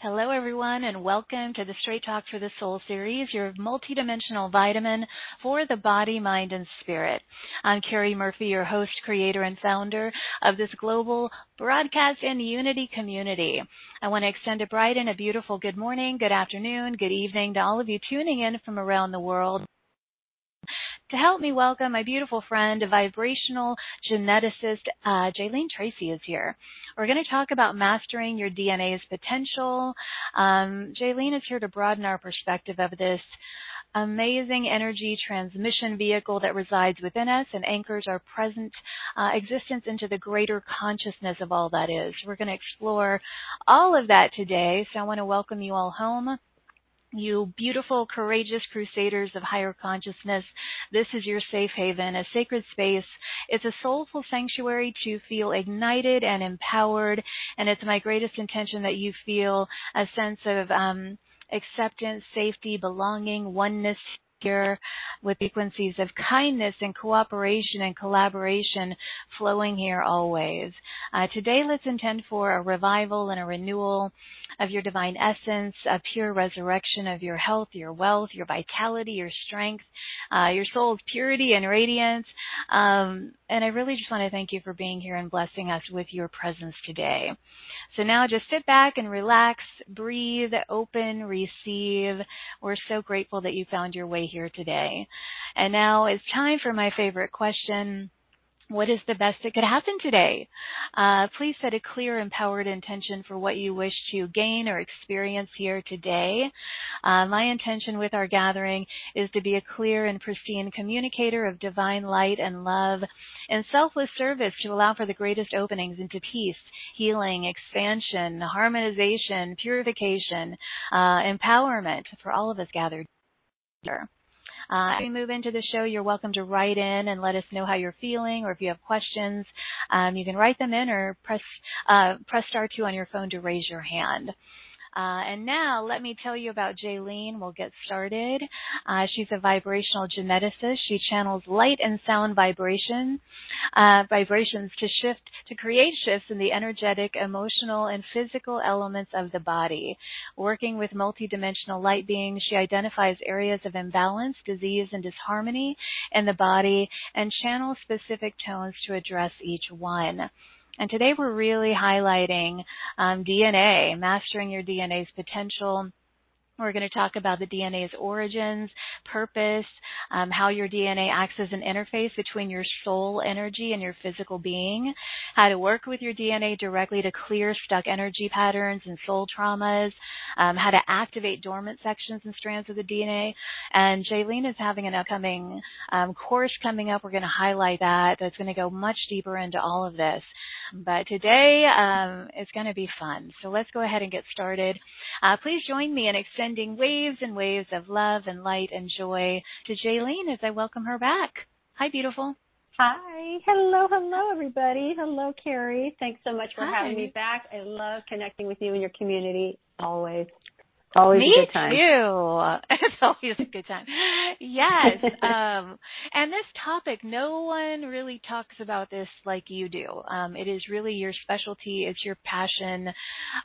Hello, everyone, and welcome to the Straight Talk for the Soul series, your multidimensional vitamin for the body, mind, and spirit. I'm Carrie Murphy, your host, creator, and founder of this global broadcast and unity community. I want to extend a bright and a beautiful good morning, good afternoon, good evening to all of you tuning in from around the world. To help me welcome my beautiful friend, a vibrational geneticist, uh, Jaylene Tracy is here. We're going to talk about mastering your DNA's potential. Um, Jaylene is here to broaden our perspective of this amazing energy transmission vehicle that resides within us and anchors our present uh, existence into the greater consciousness of all that is. We're going to explore all of that today. So I want to welcome you all home you beautiful, courageous crusaders of higher consciousness. This is your safe haven, a sacred space. It's a soulful sanctuary to feel ignited and empowered. And it's my greatest intention that you feel a sense of um, acceptance, safety, belonging, oneness here with frequencies of kindness and cooperation and collaboration flowing here always. Uh, today, let's intend for a revival and a renewal of your divine essence, a pure resurrection of your health, your wealth, your vitality, your strength, uh, your soul's purity and radiance. Um, and I really just want to thank you for being here and blessing us with your presence today. So now just sit back and relax, breathe, open, receive. We're so grateful that you found your way here today. And now it's time for my favorite question what is the best that could happen today? Uh, please set a clear, empowered intention for what you wish to gain or experience here today. Uh, my intention with our gathering is to be a clear and pristine communicator of divine light and love and selfless service to allow for the greatest openings into peace, healing, expansion, harmonization, purification, uh, empowerment for all of us gathered here. Uh, as we move into the show, you're welcome to write in and let us know how you're feeling, or if you have questions, um, you can write them in or press uh, press star two on your phone to raise your hand. Uh, and now let me tell you about Jaylene. We'll get started. Uh, she's a vibrational geneticist. She channels light and sound vibration, uh, vibrations to shift, to create shifts in the energetic, emotional, and physical elements of the body. Working with multidimensional light beings, she identifies areas of imbalance, disease, and disharmony in the body and channels specific tones to address each one. And today we're really highlighting um, DNA, mastering your DNA's potential we're going to talk about the DNA's origins, purpose, um, how your DNA acts as an interface between your soul energy and your physical being, how to work with your DNA directly to clear stuck energy patterns and soul traumas, um, how to activate dormant sections and strands of the DNA. And Jaylene is having an upcoming um, course coming up. We're going to highlight that. That's going to go much deeper into all of this. But today um, it's going to be fun. So let's go ahead and get started. Uh, please join me in extending sending waves and waves of love and light and joy to Jaylene as I welcome her back. Hi, beautiful. Hi. Hello, hello, everybody. Hello, Carrie. Thanks so much for Hi. having me back. I love connecting with you and your community always. Always Me a good time. too. It's always a good time. Yes. um, and this topic, no one really talks about this like you do. Um, it is really your specialty. It's your passion.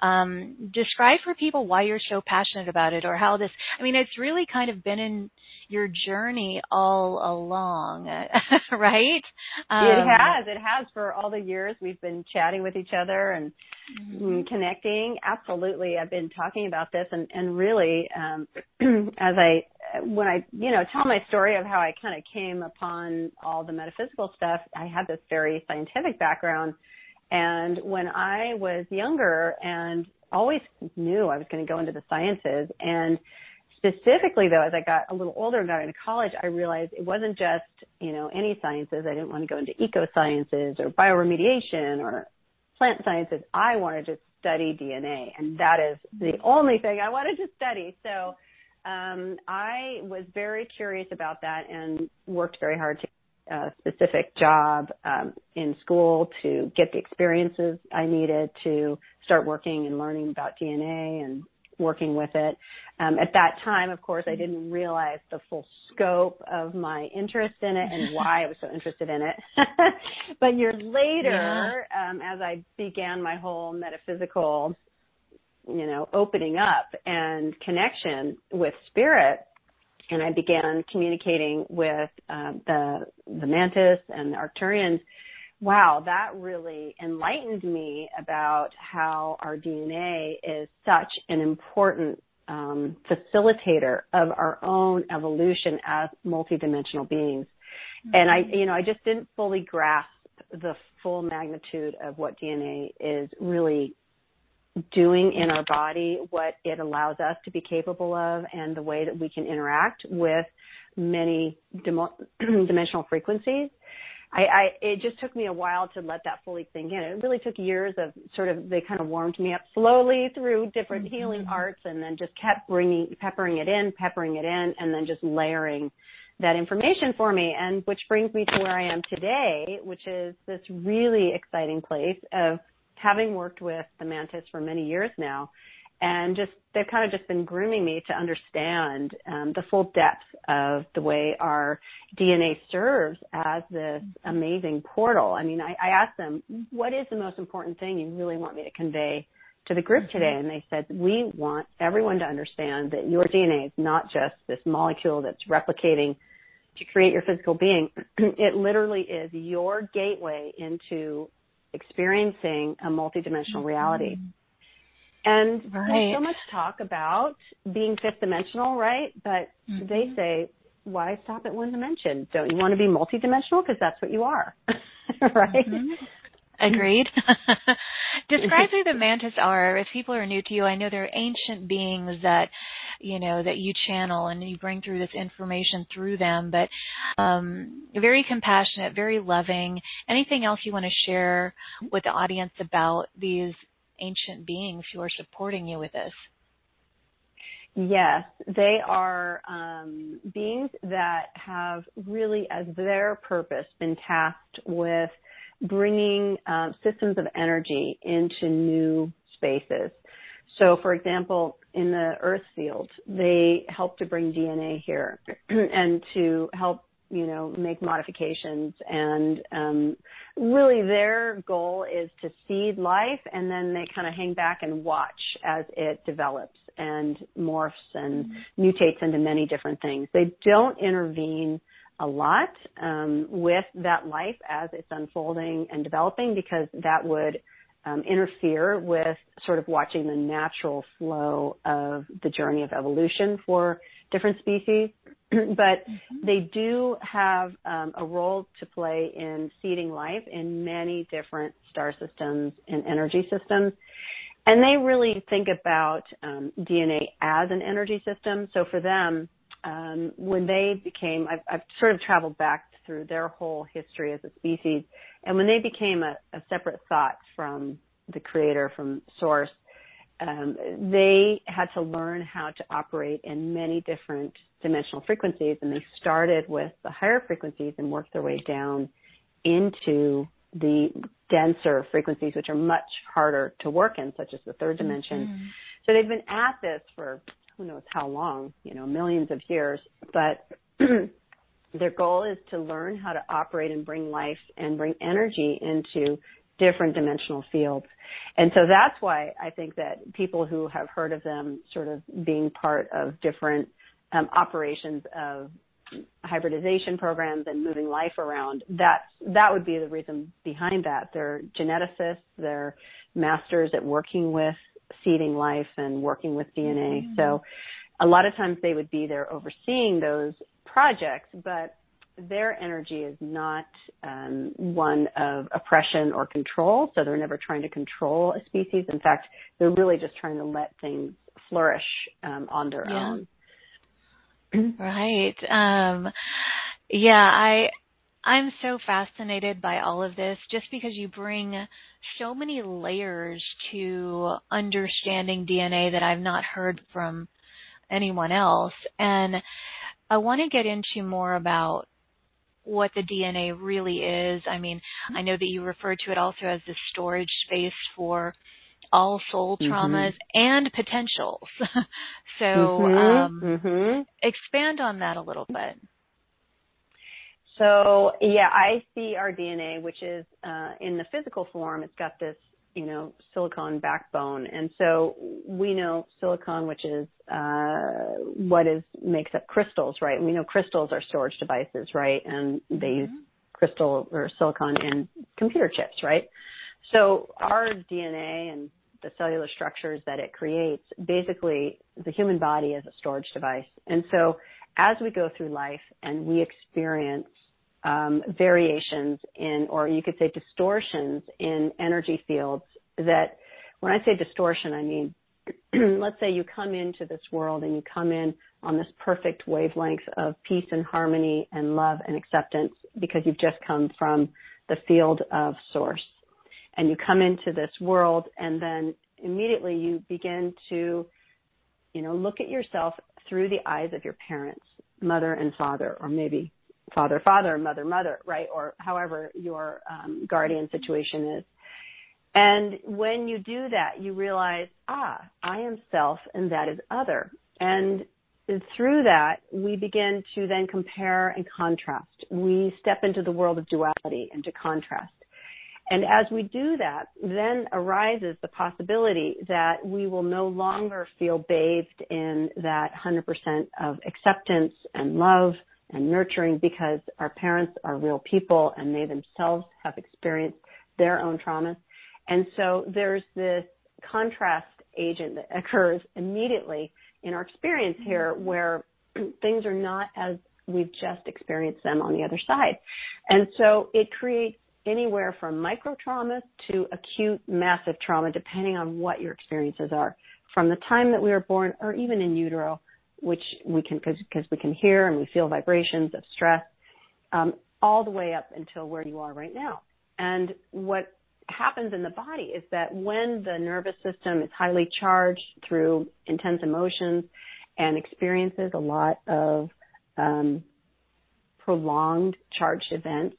Um, describe for people why you're so passionate about it or how this, I mean, it's really kind of been in your journey all along, right? Um, it has. It has for all the years we've been chatting with each other and mm-hmm. connecting. Absolutely. I've been talking about this and, and really, um, as I, when I, you know, tell my story of how I kind of came upon all the metaphysical stuff, I had this very scientific background. And when I was younger and always knew I was going to go into the sciences and specifically though, as I got a little older and got into college, I realized it wasn't just, you know, any sciences. I didn't want to go into eco sciences or bioremediation or plant sciences. I wanted to study DNA and that is the only thing I wanted to study. So, um, I was very curious about that and worked very hard to get a specific job um, in school to get the experiences I needed to start working and learning about DNA and working with it. Um, at that time, of course, I didn't realize the full scope of my interest in it and why I was so interested in it. but years later, yeah. um, as I began my whole metaphysical you know, opening up and connection with spirit, and I began communicating with um, the the mantis and the Arcturians, wow, that really enlightened me about how our DNA is such an important um, facilitator of our own evolution as multidimensional beings. Mm-hmm. And I, you know, I just didn't fully grasp the full magnitude of what DNA is really doing in our body, what it allows us to be capable of, and the way that we can interact with many dim- dimensional frequencies. I, I, it just took me a while to let that fully sink in. It really took years of sort of, they kind of warmed me up slowly through different mm-hmm. healing arts and then just kept bringing, peppering it in, peppering it in, and then just layering that information for me. And which brings me to where I am today, which is this really exciting place of having worked with the mantis for many years now and just they've kind of just been grooming me to understand um, the full depth of the way our DNA serves as this amazing portal. I mean, I, I asked them, what is the most important thing you really want me to convey to the group mm-hmm. today? And they said, we want everyone to understand that your DNA is not just this molecule that's replicating to create your physical being. it literally is your gateway into experiencing a multidimensional mm-hmm. And right. there's so much talk about being fifth dimensional, right? But mm-hmm. they say, why stop at one dimension? Don't you want to be multidimensional? Because that's what you are, right? Mm-hmm. Agreed. Describe who the mantis are. If people are new to you, I know they're ancient beings that, you know, that you channel and you bring through this information through them, but um, very compassionate, very loving. Anything else you want to share with the audience about these ancient beings who are supporting you with this? Yes, they are um, beings that have really, as their purpose, been tasked with bringing uh, systems of energy into new spaces. So, for example, in the Earth field, they help to bring DNA here and to help you know, make modifications and um, really their goal is to seed life and then they kind of hang back and watch as it develops and morphs and mm-hmm. mutates into many different things. They don't intervene a lot um, with that life as it's unfolding and developing because that would um, interfere with sort of watching the natural flow of the journey of evolution for different species. but mm-hmm. they do have um, a role to play in seeding life in many different star systems and energy systems. And they really think about um, DNA as an energy system. So for them, um, when they became, I've, I've, sort of traveled back through their whole history as a species, and when they became a, a separate thought from the creator, from source, um, they had to learn how to operate in many different dimensional frequencies, and they started with the higher frequencies and worked their way down into the denser frequencies, which are much harder to work in, such as the third dimension. Mm-hmm. So they've been at this for who knows how long, you know, millions of years, but their goal is to learn how to operate and bring life and bring energy into different dimensional fields. And so that's why I think that people who have heard of them sort of being part of different um, operations of hybridization programs and moving life around, that's, that would be the reason behind that. They're geneticists, they're masters at working with seeding life and working with DNA. Mm-hmm. So a lot of times they would be there overseeing those projects, but their energy is not um, one of oppression or control, so they're never trying to control a species. In fact, they're really just trying to let things flourish um, on their yeah. own. right. Um, yeah, I I'm so fascinated by all of this just because you bring so many layers to understanding DNA that I've not heard from anyone else. And I want to get into more about what the DNA really is. I mean, I know that you refer to it also as the storage space for all soul mm-hmm. traumas mm-hmm. and potentials. so, mm-hmm. Um, mm-hmm. expand on that a little bit. So, yeah, I see our DNA, which is uh, in the physical form. It's got this you know, silicon backbone. And so we know silicon, which is, uh, what is, makes up crystals, right? And we know crystals are storage devices, right? And they use mm-hmm. crystal or silicon in computer chips, right? So our DNA and the cellular structures that it creates, basically the human body is a storage device. And so as we go through life and we experience um, variations in, or you could say distortions in energy fields that when I say distortion, I mean, let's say you come into this world and you come in on this perfect wavelength of peace and harmony and love and acceptance because you've just come from the field of source. And you come into this world and then immediately you begin to, you know, look at yourself through the eyes of your parents, mother and father, or maybe father, father, mother, mother, right? Or however your um, guardian situation is. And when you do that, you realize, ah, I am self and that is other. And through that, we begin to then compare and contrast. We step into the world of duality, into contrast. And as we do that, then arises the possibility that we will no longer feel bathed in that 100% of acceptance and love and nurturing because our parents are real people and they themselves have experienced their own traumas. And so there's this contrast agent that occurs immediately in our experience here mm-hmm. where things are not as we've just experienced them on the other side. And so it creates anywhere from micro traumas to acute massive trauma depending on what your experiences are from the time that we were born or even in utero which we can because we can hear and we feel vibrations of stress um, all the way up until where you are right now and what happens in the body is that when the nervous system is highly charged through intense emotions and experiences a lot of um, prolonged charged events,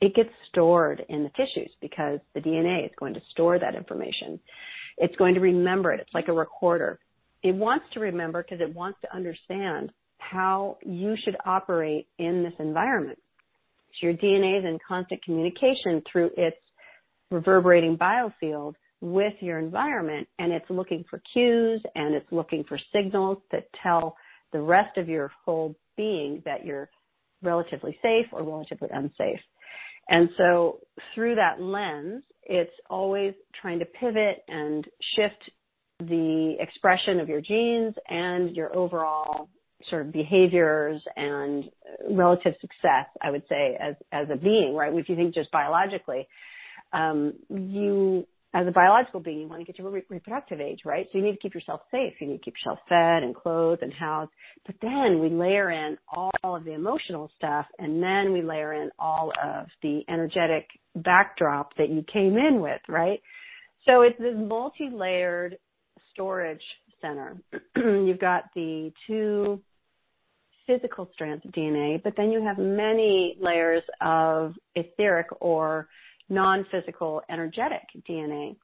it gets stored in the tissues because the DNA is going to store that information. It's going to remember it. It's like a recorder. It wants to remember because it wants to understand how you should operate in this environment. So your DNA is in constant communication through its reverberating biofield with your environment and it's looking for cues and it's looking for signals that tell the rest of your whole being that you're relatively safe or relatively unsafe. And so through that lens, it's always trying to pivot and shift the expression of your genes and your overall sort of behaviors and relative success, I would say, as, as a being, right? If you think just biologically, um, you, as a biological being, you want to get to re- reproductive age, right? So you need to keep yourself safe. You need to keep yourself fed and clothed and housed. But then we layer in all of the emotional stuff and then we layer in all of the energetic backdrop that you came in with, right? So it's this multi-layered storage center. You've got the two physical strands of DNA, but then you have many layers of etheric or non-physical energetic DNA.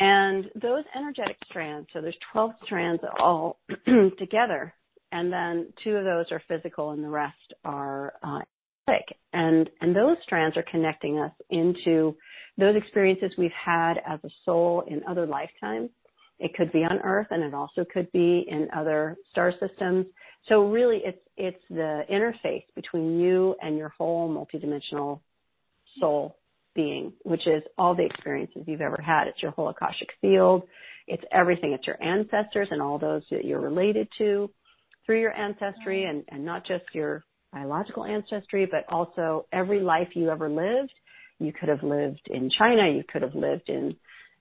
And those energetic strands, so there's 12 strands all together, and then two of those are physical and the rest are uh. And, and those strands are connecting us into those experiences we've had as a soul in other lifetimes. It could be on Earth and it also could be in other star systems. So really it's, it's the interface between you and your whole multidimensional soul being, which is all the experiences you've ever had. It's your whole Akashic field. It's everything. It's your ancestors and all those that you're related to through your ancestry and, and not just your biological ancestry, but also every life you ever lived. You could have lived in China. You could have lived in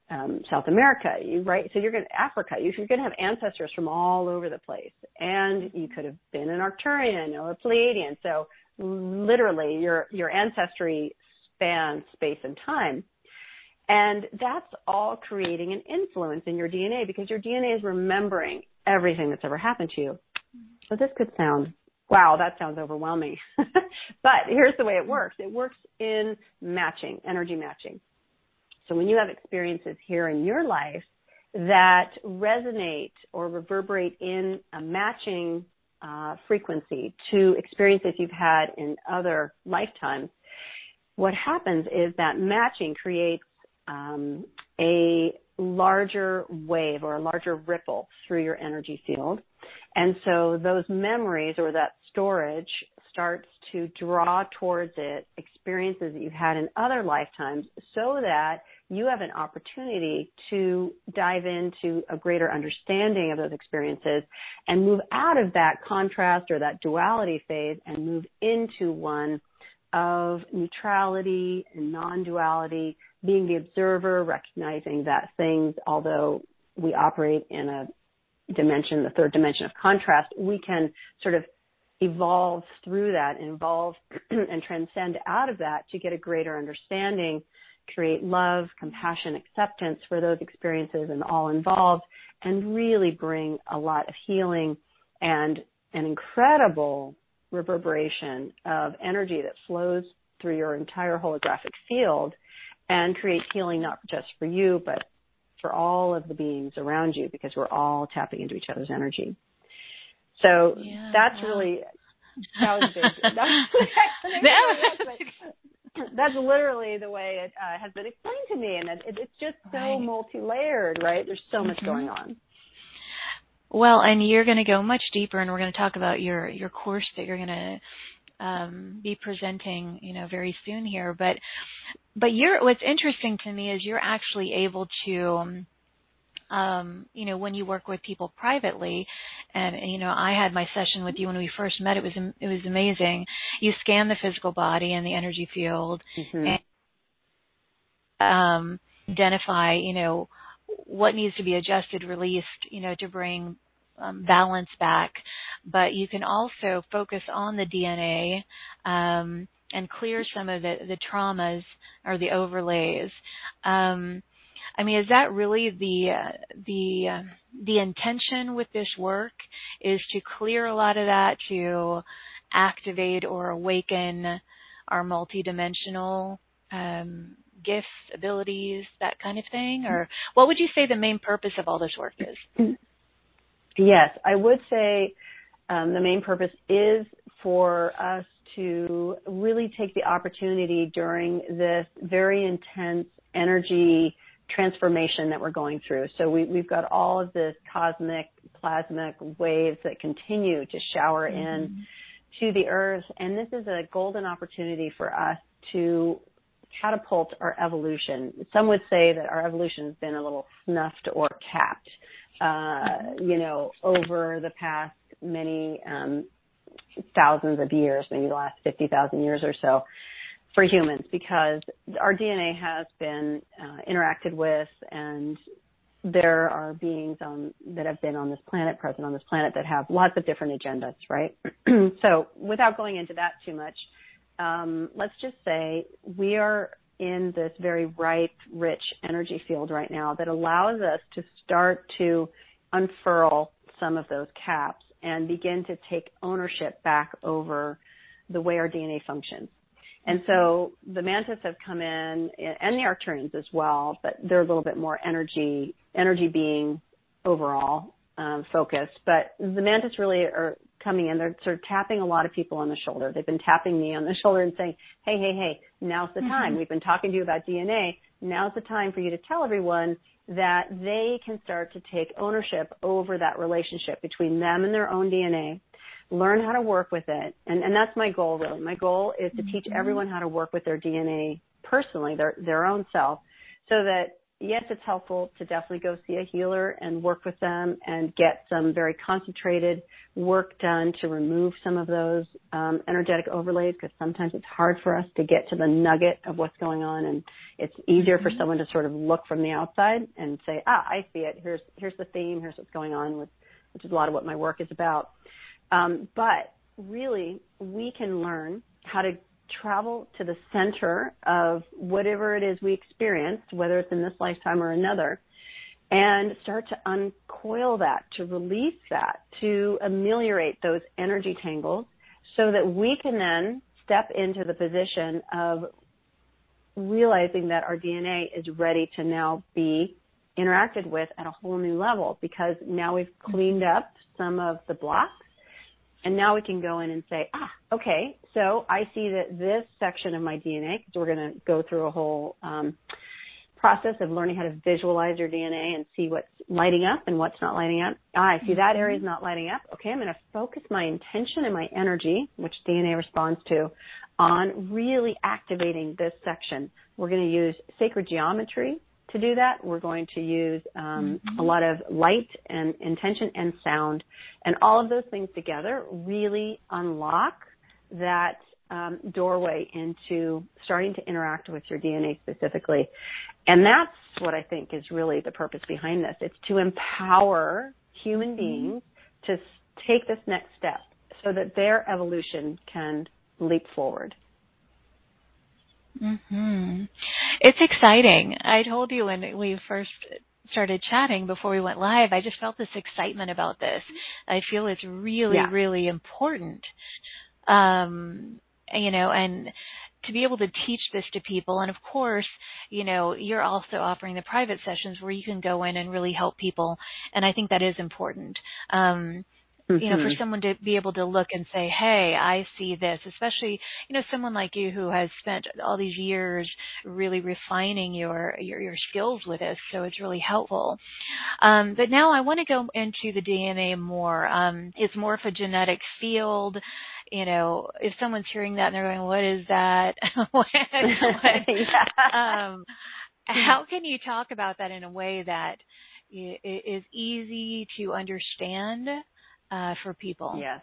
um, South America, you, right? So you're going to Africa. You're going to have ancestors from all over the place, and you could have been an Arcturian or a Pleiadian. So literally, your your ancestry spans space and time. And that's all creating an influence in your DNA because your DNA is remembering everything that's ever happened to you. So this could sound, wow, that sounds overwhelming. but here's the way it works. It works in matching, energy matching. So when you have experiences here in your life that resonate or reverberate in a matching uh, frequency to experiences you've had in other lifetimes, what happens is that matching creates um, a larger wave or a larger ripple through your energy field. And so those memories or that storage starts to draw towards it experiences that you've had in other lifetimes so that you have an opportunity to dive into a greater understanding of those experiences and move out of that contrast or that duality phase and move into one of neutrality and non-duality, being the observer, recognizing that things, although we operate in a dimension, the third dimension of contrast, we can sort of evolve through that, evolve and transcend out of that to get a greater understanding, create love, compassion, acceptance for those experiences and all involved, and really bring a lot of healing and an incredible reverberation of energy that flows through your entire holographic field and create healing not just for you, but for all of the beings around you because we're all tapping into each other's energy. So yeah, that's wow. really that was big. That's, that's literally the way it uh, has been explained to me, and it, it's just so right. multi-layered, right? There's so much mm-hmm. going on. Well, and you're going to go much deeper, and we're going to talk about your your course that you're going to um, be presenting, you know, very soon here. But but you're what's interesting to me is you're actually able to. Um, you know, when you work with people privately, and you know, I had my session with you when we first met. It was it was amazing. You scan the physical body and the energy field, mm-hmm. and um, identify, you know, what needs to be adjusted, released, you know, to bring um, balance back, but you can also focus on the DNA um, and clear some of the, the traumas or the overlays. Um, I mean, is that really the the the intention with this work? Is to clear a lot of that to activate or awaken our multidimensional um, gifts, abilities, that kind of thing? Or what would you say the main purpose of all this work is? Yes, I would say um, the main purpose is for us to really take the opportunity during this very intense energy transformation that we're going through. So we, have got all of this cosmic, plasmic waves that continue to shower mm-hmm. in to the earth. And this is a golden opportunity for us to catapult our evolution. Some would say that our evolution has been a little snuffed or capped uh, you know, over the past many um, thousands of years, maybe the last 50,000 years or so, for humans because our DNA has been uh, interacted with and there are beings on, that have been on this planet, present on this planet, that have lots of different agendas, right? so without going into that too much, um, let's just say we are in this very ripe, rich energy field right now that allows us to start to unfurl some of those caps and begin to take ownership back over the way our DNA functions. And so the mantis have come in, and the Arcturians as well, but they're a little bit more energy, energy being overall um, focused. But the mantis really are coming in, they're sort of tapping a lot of people on the shoulder. They've been tapping me on the shoulder and saying, hey, hey, hey, now's the time. Mm-hmm. We've been talking to you about DNA. Now's the time for you to tell everyone that they can start to take ownership over that relationship between them and their own DNA, learn how to work with it. And, and that's my goal really. My goal is to mm-hmm. teach everyone how to work with their DNA personally, their, their own self, so that yes, it's helpful to definitely go see a healer and work with them and get some very concentrated work done to remove some of those um, energetic overlays because sometimes it's hard for us to get to the nugget of what's going on and it's easier mm-hmm. for someone to sort of look from the outside and say, ah, I see it. Here's here's the theme. Here's what's going on with, which is a lot of what my work is about. Um, but really, we can learn how to travel to the center of whatever it is we experienced, whether it's in this lifetime or another, and start to uncoil that, to release that, to ameliorate those energy tangles so that we can then step into the position of realizing that our DNA is ready to now be interacted with at a whole new level because now we've cleaned up some of the blocks and now we can go in and say, ah, okay, so I see that this section of my DNA, because we're going to go through a whole um, process of learning how to visualize your DNA and see what's lighting up and what's not lighting up. Ah, I see that area is not lighting up. Okay, I'm going to focus my intention and my energy, which DNA responds to, on really activating this section. We're going to use sacred geometry to do that. We're going to use um, mm-hmm. a lot of light and intention and sound, and all of those things together really unlock that um, doorway into starting to interact with your DNA specifically. And that's what I think is really the purpose behind this. It's to empower human mm-hmm. beings to take this next step so that their evolution can leap forward. Hmm. It's exciting. I told you when we first started chatting before we went live, I just felt this excitement about this. I feel it's really, yeah. really important. Um, you know, and to be able to teach this to people. And of course, you know, you're also offering the private sessions where you can go in and really help people. And I think that is important. Um, Mm-hmm. you know, for mm-hmm. someone to be able to look and say, "Hey, I see this," especially you know someone like you who has spent all these years really refining your your, your skills with this, so it's really helpful. Um, but now I want to go into the DNA more. Um, it's genetic field you know, if someone's hearing that and they're going, "What is that?" what, um, how can you talk about that in a way that is easy to understand uh, for people? Yes.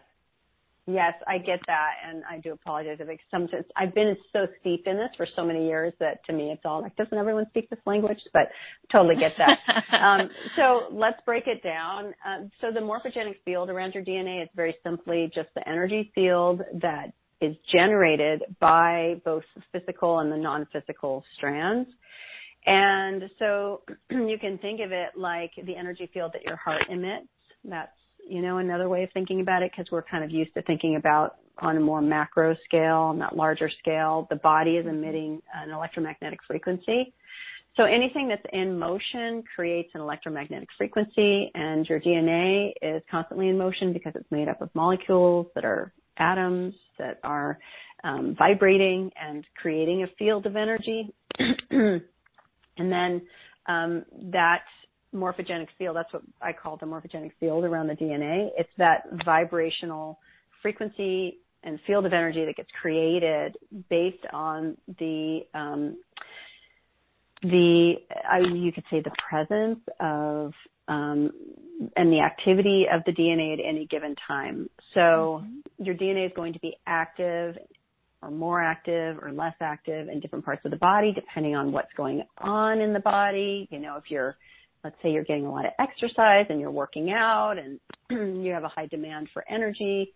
Yes, I get that, and I do apologize if sometimes I've been so steeped in this for so many years that to me it's all like, doesn't everyone speak this language? But totally get that. um, so let's break it down. Um, so the morphogenic field around your DNA is very simply just the energy field that is generated by both the physical and the non-physical strands. And so you can think of it like the energy field that your heart emits. That's you know, another way of thinking about it because we're kind of used to thinking about on a more macro scale, on that larger scale, the body is emitting an electromagnetic frequency. So anything that's in motion creates an electromagnetic frequency and your DNA is constantly in motion because it's made up of molecules that are atoms that are um, vibrating and creating a field of energy. and then um, that morphogenic field. That's what I call the morphogenic field around the DNA. It's that vibrational frequency and field of energy that gets created based on the um, the uh, you could say the presence of um, and the activity of the DNA at any given time. So mm-hmm. your DNA is going to be active or more active or less active in different parts of the body depending on what's going on in the body. You know, if you're let's say you're getting a lot of exercise and you're working out and you have a high demand for energy,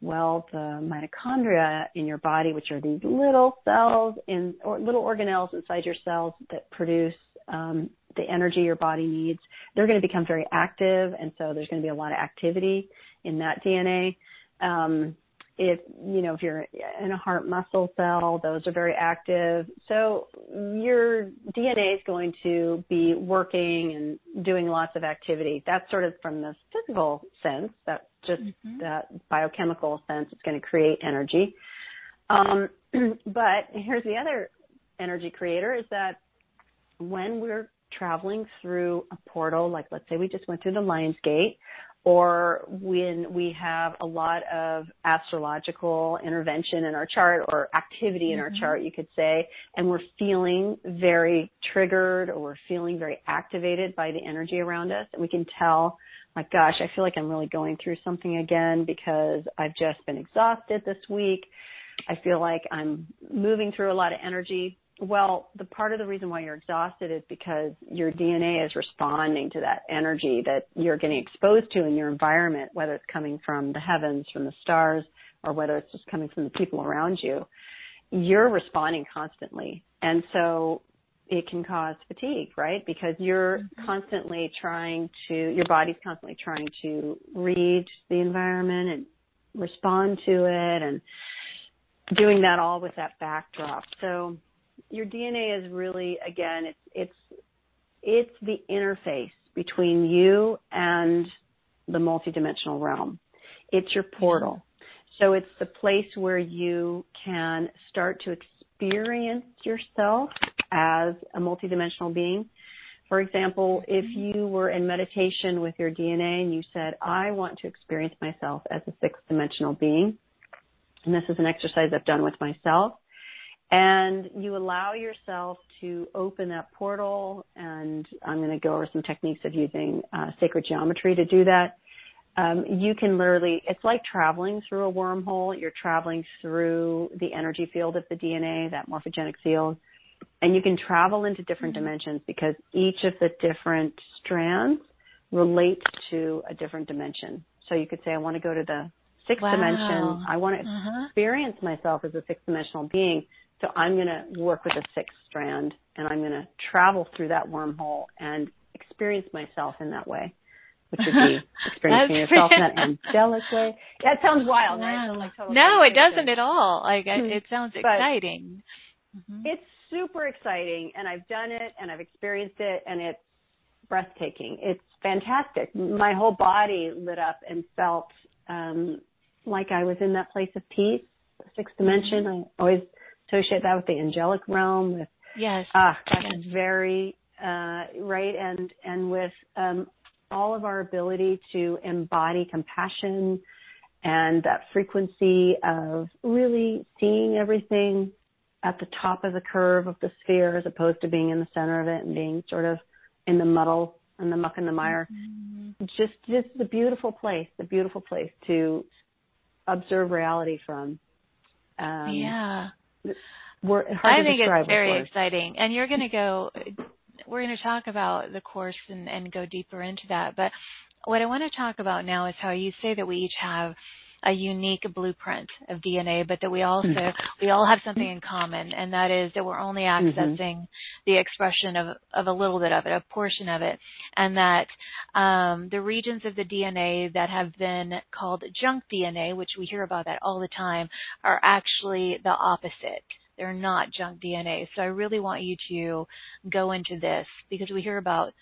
well, the mitochondria in your body, which are these little cells in or little organelles inside your cells that produce um, the energy your body needs, they're going to become very active, and so there's going to be a lot of activity in that DNA. Um, if you know if you're in a heart muscle cell those are very active. So your dna is going to be working and doing lots of activity. That's sort of from the physical sense. That's just mm-hmm. that biochemical sense. It's going to create energy. Um, but here's the other energy creator is that when we're traveling through a portal like let's say we just went through the lions gate or when we have a lot of astrological intervention in our chart or activity in mm-hmm. our chart, you could say, and we're feeling very triggered or we're feeling very activated by the energy around us, and we can tell, like, gosh, I feel like I'm really going through something again because I've just been exhausted this week. I feel like I'm moving through a lot of energy. Well, the part of the reason why you're exhausted is because your DNA is responding to that energy that you're getting exposed to in your environment, whether it's coming from the heavens, from the stars, or whether it's just coming from the people around you. You're responding constantly. And so it can cause fatigue, right? Because you're mm-hmm. constantly trying to, your body's constantly trying to read the environment and respond to it and doing that all with that backdrop. So your DNA is really again it's it's it's the interface between you and the multidimensional realm. It's your portal. So it's the place where you can start to experience yourself as a multidimensional being. For example, if mm-hmm. you were in meditation with your DNA and you said, I want to experience myself as a sixth dimensional being, and this is an exercise I've done with myself, and you allow yourself to open that portal, and I'm going to go over some techniques of using uh, sacred geometry to do that. Um, you can literally, it's like traveling through a wormhole. You're traveling through the energy field of the DNA, that morphogenic field and you can travel into different mm-hmm. dimensions because each of the different strands relates to a different dimension. So you could say, I want to go to the sixth wow. dimension. I want to uh-huh. experience myself as a sixth dimensional being. So I'm going to work with a sixth strand and I'm going to travel through that wormhole and experience myself in that way, which would be experiencing yourself in that angelic way. That sounds wild, wow. right? Like no, it doesn't at all. Like mm-hmm. it sounds exciting. Mm-hmm. It's super exciting and I've done it and I've experienced it and it's breathtaking. It's fantastic. My whole body lit up and felt um like I was in that place of peace, sixth dimension. Mm-hmm. I always associate that with the angelic realm with Yes. Ah, that's yes. very uh right and and with um all of our ability to embody compassion and that frequency of really seeing everything at the top of the curve of the sphere as opposed to being in the center of it and being sort of in the muddle and the muck and the mire. Mm-hmm. Just just the beautiful place, the beautiful place to observe reality from. Um, yeah. We're, I think it's very exciting. And you're going to go, we're going to talk about the course and, and go deeper into that. But what I want to talk about now is how you say that we each have a unique blueprint of DNA, but that we also we all have something in common, and that is that we're only mm-hmm. accessing mm-hmm. the expression of of a little bit of it, a portion of it, and that um, the regions of the DNA that have been called junk DNA, which we hear about that all the time, are actually the opposite. They're not junk DNA. So I really want you to go into this because we hear about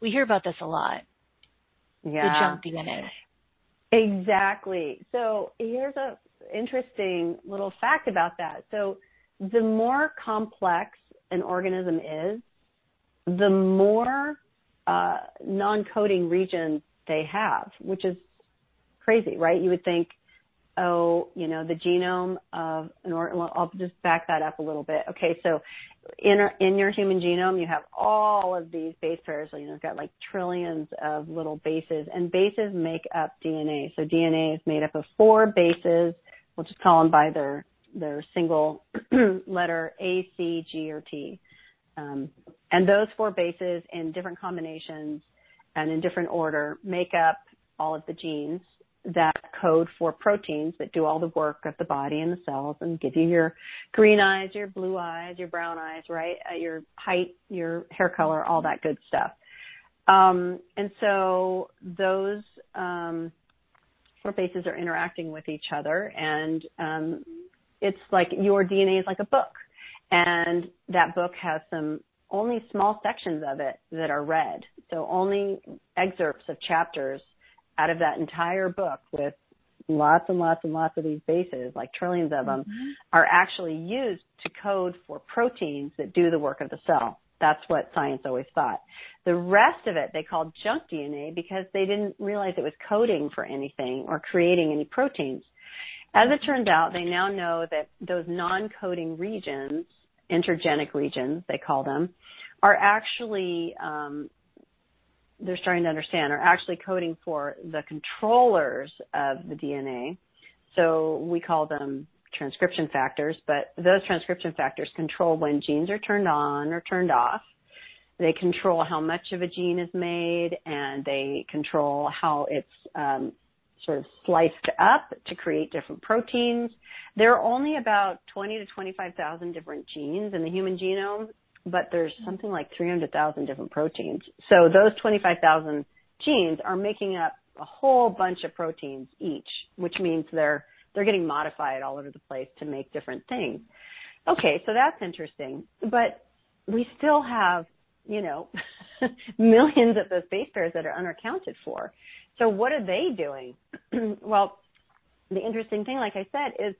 we hear about this a lot. Yeah. The junk DNA. Exactly. So here's a interesting little fact about that. So the more complex an organism is, the more uh, non-coding regions they have, which is crazy, right? You would think oh, you know, the genome of an or well, I'll just back that up a little bit. Okay, so in in your human genome, you have all of these base pairs. So, you know, it's got like trillions of little bases, and bases make up DNA. So DNA is made up of four bases. We'll just call them by their their single letter A, C, G, or T. Um, and those four bases in different combinations and in different order make up all of the genes that code for proteins that do all the work of the body and the cells and give you your green eyes, your blue eyes, your brown eyes, right? Uh, your height, your hair color, all that good stuff. Um, and so those um, four bases are interacting with each other, and um, it's like your DNA is like a book, and that book has some only small sections of it that are read. So only excerpts of chapters out of that entire book with lots and lots and lots of these bases, like trillions of them, mm-hmm. are actually used to code for proteins that do the work of the cell. That's what science always thought. The rest of it they called junk DNA because they didn't realize it was coding for anything or creating any proteins. As it turns out, they now know that those non-coding regions, intergenic regions, they call them, are actually um, they're starting to understand are actually coding for the controllers of the DNA. So we call them transcription factors, but those transcription factors control when genes are turned on or turned off. They control how much of a gene is made and they control how it's um, sort of sliced up to create different proteins. There are only about 20 to 25,000 different genes in the human genome, but there's something like 300,000 different proteins. So those 25,000 genes are making up a whole bunch of proteins each, which means they're they're getting modified all over the place to make different things. Okay, so that's interesting, but we still have, you know, millions of those base pairs that are unaccounted for. So what are they doing? well, the interesting thing, like I said, is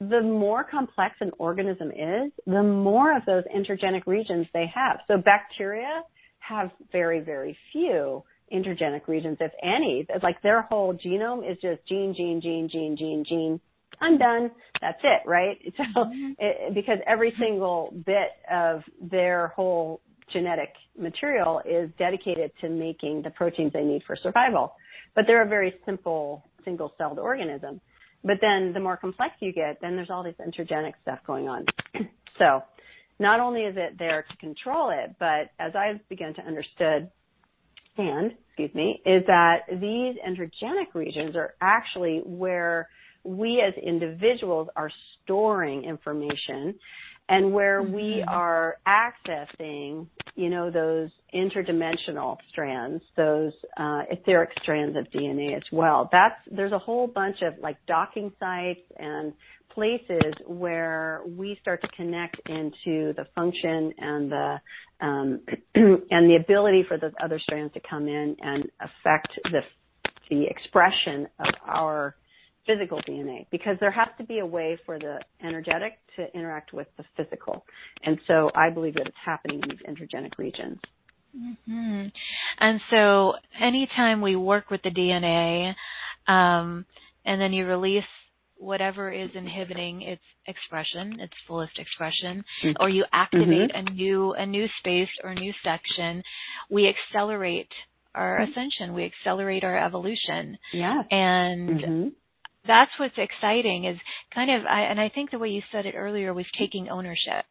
the more complex an organism is, the more of those intergenic regions they have. So bacteria have very, very few intergenic regions, if any. It's like their whole genome is just gene, gene, gene, gene, gene, gene. I'm done. That's it, right? So, mm-hmm. it, because every single bit of their whole genetic material is dedicated to making the proteins they need for survival. But they're a very simple single-celled organism. But then the more complex you get, then there's all this intergenic stuff going on. so not only is it there to control it, but as I've begun to understand, and excuse me, is that these intergenic regions are actually where we as individuals are storing information and where mm-hmm. we are accessing, you know, those interdimensional strands, those uh, etheric strands of DNA as well. That's there's a whole bunch of like docking sites and places where we start to connect into the function and the um, and the ability for those other strands to come in and affect the the expression of our physical DNA because there has to be a way for the energetic to interact with the physical. And so I believe that it's happening in these intergenic regions. Mm-hmm. And so anytime we work with the DNA, um, and then you release whatever is inhibiting its expression, its fullest expression, mm-hmm. or you activate mm-hmm. a new a new space or a new section, we accelerate our mm-hmm. ascension, we accelerate our evolution. Yeah. And mm-hmm that's what's exciting is kind of I, and I think the way you said it earlier was taking ownership.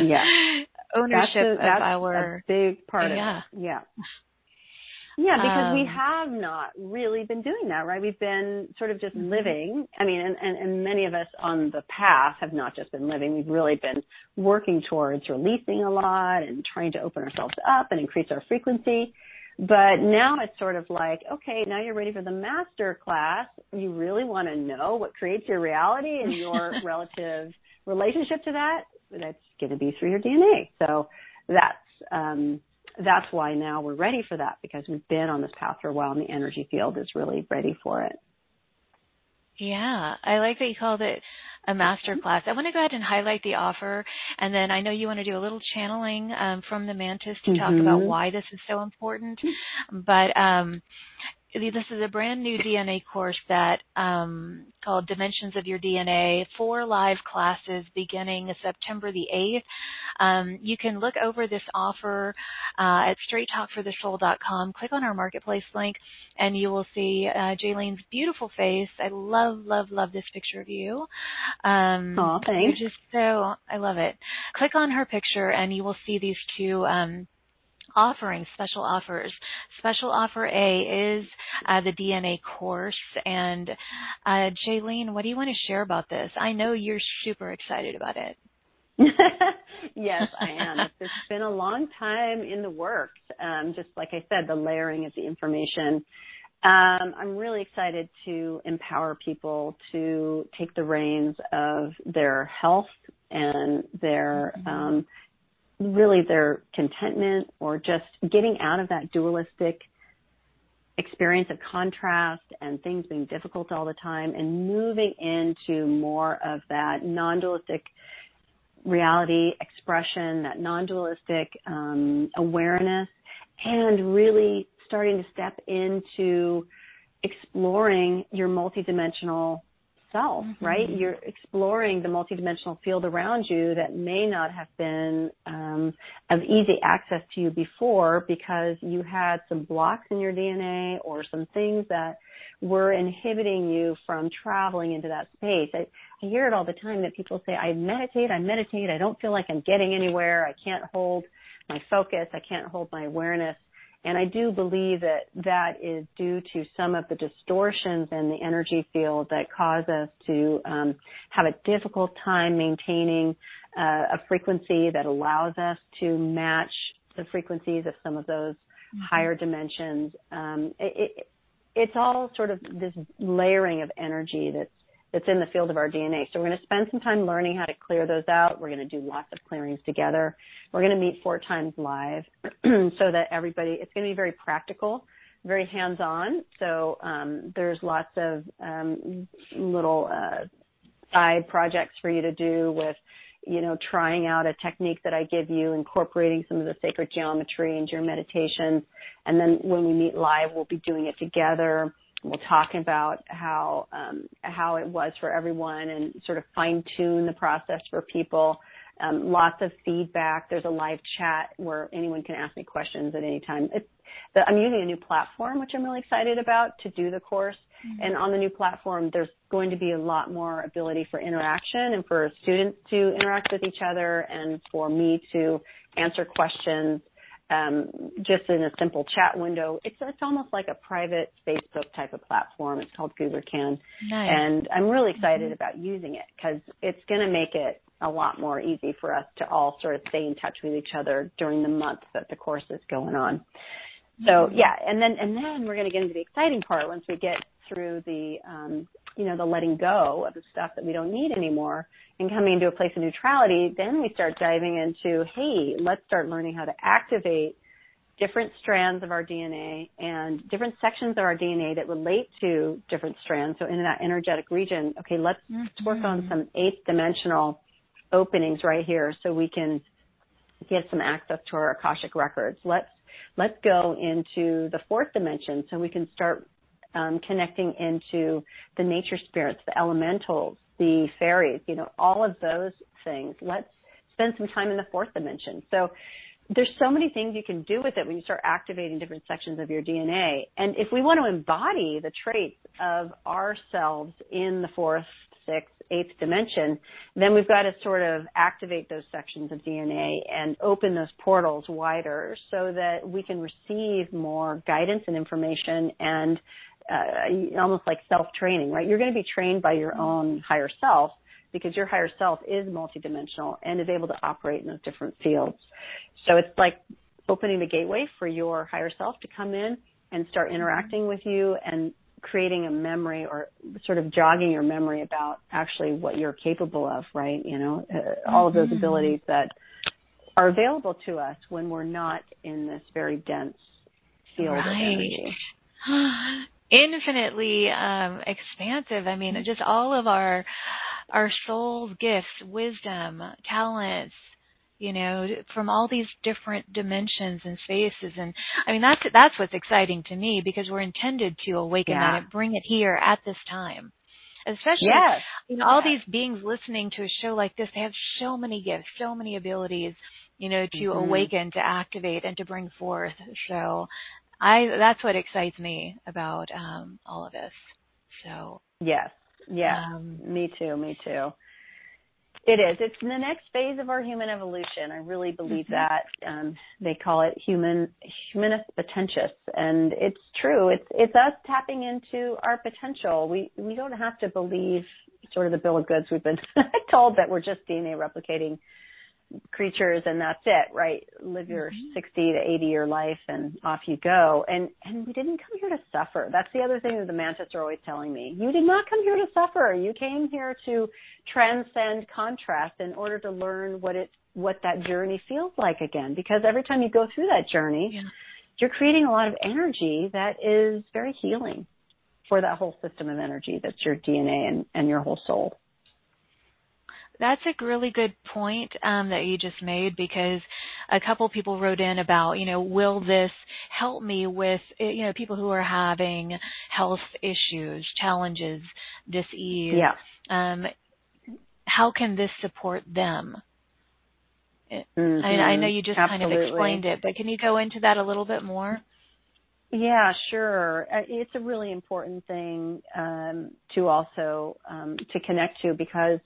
Yeah. ownership that's a, of our a big part yeah. of it. Yeah. Yeah, because um, we have not really been doing that, right? We've been sort of just mm-hmm. living. I mean, and, and, and many of us on the path have not just been living. We've really been working towards releasing a lot and trying to open ourselves up and increase our frequency. But now it's sort of like, okay, now you're ready for the master class. You really want to know what creates your reality and your relative relationship to that. That's going to be through your DNA. So that's, um, that's why now we're ready for that because we've been on this path for a while and the energy field is really ready for it. Yeah, I like that you called it a master class. I want to go ahead and highlight the offer, and then I know you want to do a little channeling um, from the mantis to mm-hmm. talk about mm-hmm. why this is so important. But um, this is a brand new DNA course that um, called Dimensions of Your DNA. Four live classes beginning September the 8th. Um, you can look over this offer uh, at straighttalkforthesoul.com. Click on our marketplace link, and you will see uh, Jaylene's beautiful face. I love, love, love this picture of you. Um, oh, thanks. You're just so I love it. Click on her picture, and you will see these two. Um, offering special offers. Special offer A is uh, the DNA course. And uh, Jaylene, what do you want to share about this? I know you're super excited about it. yes, I am. It's been a long time in the works. Um, just like I said, the layering of the information. Um, I'm really excited to empower people to take the reins of their health and their mm-hmm. um, really their contentment or just getting out of that dualistic experience of contrast and things being difficult all the time and moving into more of that non-dualistic reality expression, that non-dualistic um, awareness, and really starting to step into exploring your multidimensional yourself, mm-hmm. right? You're exploring the multidimensional field around you that may not have been um, of easy access to you before because you had some blocks in your DNA or some things that were inhibiting you from traveling into that space. I, I hear it all the time that people say, I meditate, I meditate, I don't feel like I'm getting anywhere, I can't hold my focus, I can't hold my awareness. And I do believe that that is due to some of the distortions in the energy field that cause us to um, have a difficult time maintaining uh, a frequency that allows us to match the frequencies of some of those mm-hmm. higher dimensions. Um, it, it, it's all sort of this layering of energy that's that's in the field of our DNA. So we're going to spend some time learning how to clear those out. We're going to do lots of clearings together. We're going to meet four times live so that everybody, it's going to be very practical, very hands-on. So um, there's lots of um, little uh, side projects for you to do with you know, trying out a technique that I give you, incorporating some of the sacred geometry into your meditations. And then when we meet live, we'll be doing it together. We'll talk about how um, how it was for everyone and sort of fine tune the process for people. Um, lots of feedback. There's a live chat where anyone can ask me questions at any time. It's, the, I'm using a new platform, which I'm really excited about to do the course. Mm-hmm. And on the new platform, there's going to be a lot more ability for interaction and for students to interact with each other and for me to answer questions um, just in a simple chat window. It's it's almost like a private Facebook type of platform. It's called GuruCan, nice. and I'm really excited mm-hmm. about using it because it's going to make it a lot more easy for us to all sort of stay in touch with each other during the month that the course is going on. So mm-hmm. yeah, and then and then we're going to get into the exciting part once we get through the um, you know the letting go of the stuff that we don't need anymore and coming into a place of neutrality. Then we start diving into hey, let's start learning how to activate different strands of our DNA and different sections of our DNA that relate to different strands. So in that energetic region, okay, let's mm-hmm. work on some eighth dimensional openings right here so we can get some access to our Akashic records. Let's let's go into the fourth dimension so we can start um, connecting into the nature spirits, the elementals, the fairies, you know, all of those things. Let's spend some time in the fourth dimension. So there's so many things you can do with it when you start activating different sections of your DNA. And if we want to embody the traits of ourselves in the fourth, sixth, eighth dimension, then we've got to sort of activate those sections of DNA and open those portals wider so that we can receive more guidance and information and uh, almost like self-training, right? You're going to be trained by your own higher self because your higher self is multidimensional and is able to operate in those different fields. So it's like opening the gateway for your higher self to come in and start interacting with you and creating a memory or sort of jogging your memory about actually what you're capable of, right? You know, uh, all of those mm-hmm. abilities that are available to us when we're not in this very dense field right. of energy. Infinitely um, expansive. I mean, just all of our our soul's gifts, wisdom, talents, you know, from all these different dimensions and spaces. And I mean, that's, that's what's exciting to me because we're intended to awaken yeah. that and bring it here at this time. Especially, yes. you know, all yes. these beings listening to a show like this, they have so many gifts, so many abilities, you know, to mm-hmm. awaken, to activate, and to bring forth. So, I that's what excites me about um, all of this. So yes, yeah, um, me too, me too. It is. It's the next phase of our human evolution. I really believe mm-hmm. that. Um, they call it human humanus potentius, and it's true. It's it's us tapping into our potential. We we don't have to believe sort of the bill of goods we've been told that we're just DNA replicating creatures and that's it, right? Live your mm-hmm. 60 to 80 year life and off you go. And, and we didn't come here to suffer. That's the other thing that the mantis are always telling me. You did not come here to suffer. You came here to transcend contrast in order to learn what it, what that journey feels like again. Because every time you go through that journey, yeah. you're creating a lot of energy that is very healing for that whole system of energy that's your DNA and, and your whole soul. That's a really good point um, that you just made because a couple people wrote in about, you know, will this help me with, eh, you know, people who are having health issues, challenges, disease. Yeah. Um, how can this support them? Mm-hmm. I, I know you just Absolutely. kind of explained it, but can you go into that a little bit more? Yeah, sure. Uh, it's a really important thing um, to also um, to connect to because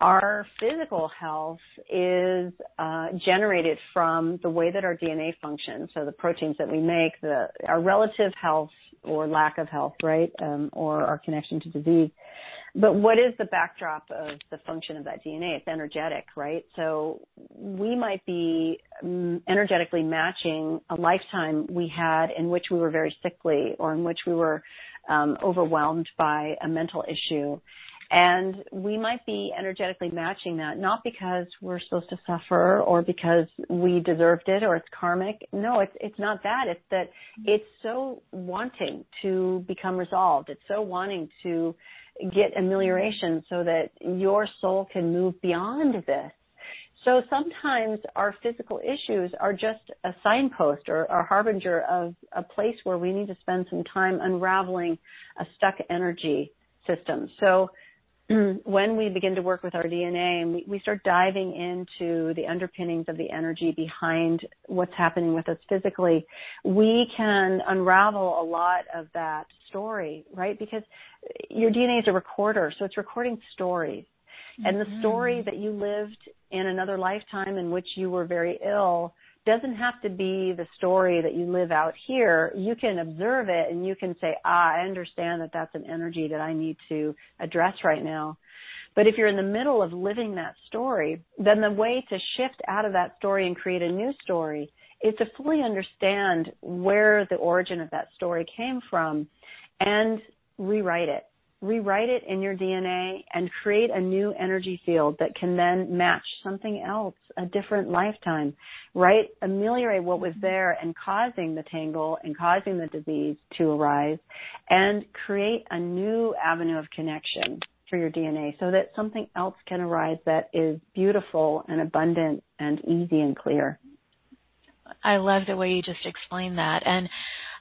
our physical health is uh, generated from the way that our DNA functions, so the proteins that we make, the our relative health or lack of health, right, um, or our connection to disease. But what is the backdrop of the function of that DNA? It's energetic, right? So we might be um, energetically matching a lifetime we had in which we were very sickly or in which we were um, overwhelmed by a mental issue and we might be energetically matching that, not because we're supposed to suffer or because we deserved it or it's karmic. No, it's, it's not that. It's that it's so wanting to become resolved. It's so wanting to get amelioration so that your soul can move beyond this. So sometimes our physical issues are just a signpost or a harbinger of a place where we need to spend some time unraveling a stuck energy system. So when we begin to work with our DNA and we, start diving into the underpinnings of the energy behind what's happening with us physically, we can unravel a lot of that story, right? Because your DNA is a recorder, so it's recording stories. Mm-hmm. And the story mm-hmm. that you lived in another lifetime in which you were very ill doesn't have to be the story that you live out here. You can observe it and you can say, ah, I understand that that's an energy that I need to address right now. But if you're in the middle of living that story, then the way to shift out of that story and create a new story is to fully understand where the origin of that story came from and rewrite it rewrite it in your DNA and create a new energy field that can then match something else, a different lifetime, right? Ameliorate what was there and causing the tangle and causing the disease to arise and create a new avenue of connection for your DNA so that something else can arise that is beautiful and abundant and easy and clear. I love the way you just explained that. And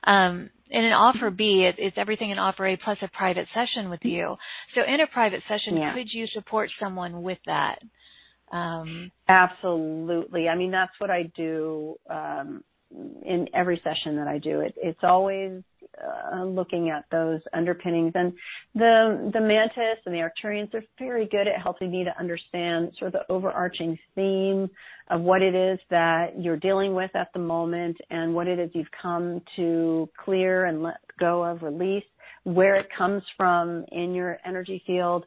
um, in an offer B, it, it's everything in offer A plus a private session with you. So in a private session, yeah. could you support someone with that? Um, Absolutely. I mean, that's what I do um, in every session that I do. It, it's always uh, looking at those underpinnings, and the the mantis and the Arcturians are very good at helping me to understand sort of the overarching theme of what it is that you're dealing with at the moment, and what it is you've come to clear and let go of, release, where it comes from in your energy field.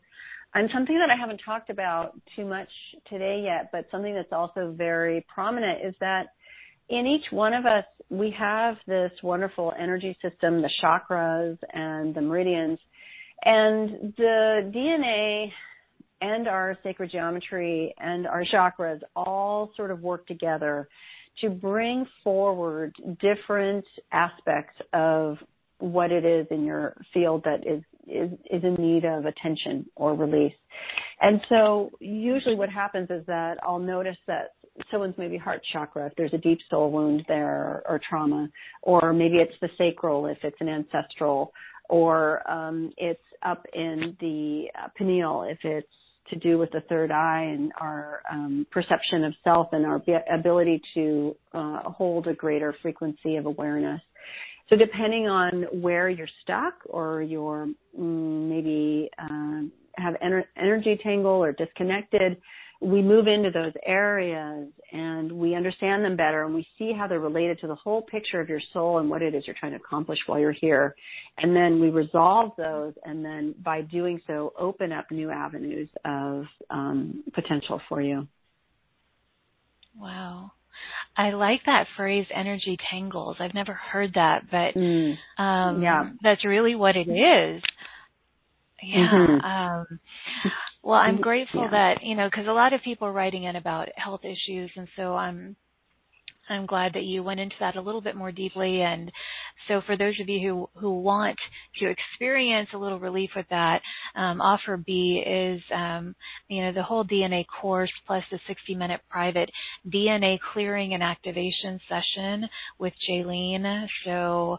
And something that I haven't talked about too much today yet, but something that's also very prominent is that in each one of us, we have this wonderful energy system, the chakras and the meridians. And the DNA and our sacred geometry and our chakras all sort of work together to bring forward different aspects of what it is in your field that is is is in need of attention or release. And so usually what happens is that I'll notice that someone's maybe heart chakra if there's a deep soul wound there or, or trauma, or maybe it's the sacral if it's an ancestral, or um, it's up in the uh, pineal if it's to do with the third eye and our um, perception of self and our ability to uh, hold a greater frequency of awareness. So depending on where you're stuck or you're mm, maybe uh, have ener- energy tangle or disconnected, we move into those areas and we understand them better and we see how they're related to the whole picture of your soul and what it is you're trying to accomplish while you're here. And then we resolve those and then by doing so open up new avenues of um, potential for you. Wow. I like that phrase energy tangles. I've never heard that, but mm. um, yeah. that's really what it is. Yeah. Mm-hmm. Um, well, I'm grateful yeah. that you know because a lot of people are writing in about health issues, and so I'm I'm glad that you went into that a little bit more deeply. And so, for those of you who who want to experience a little relief with that, um, offer B is um, you know the whole DNA course plus the 60 minute private DNA clearing and activation session with Jaylene. So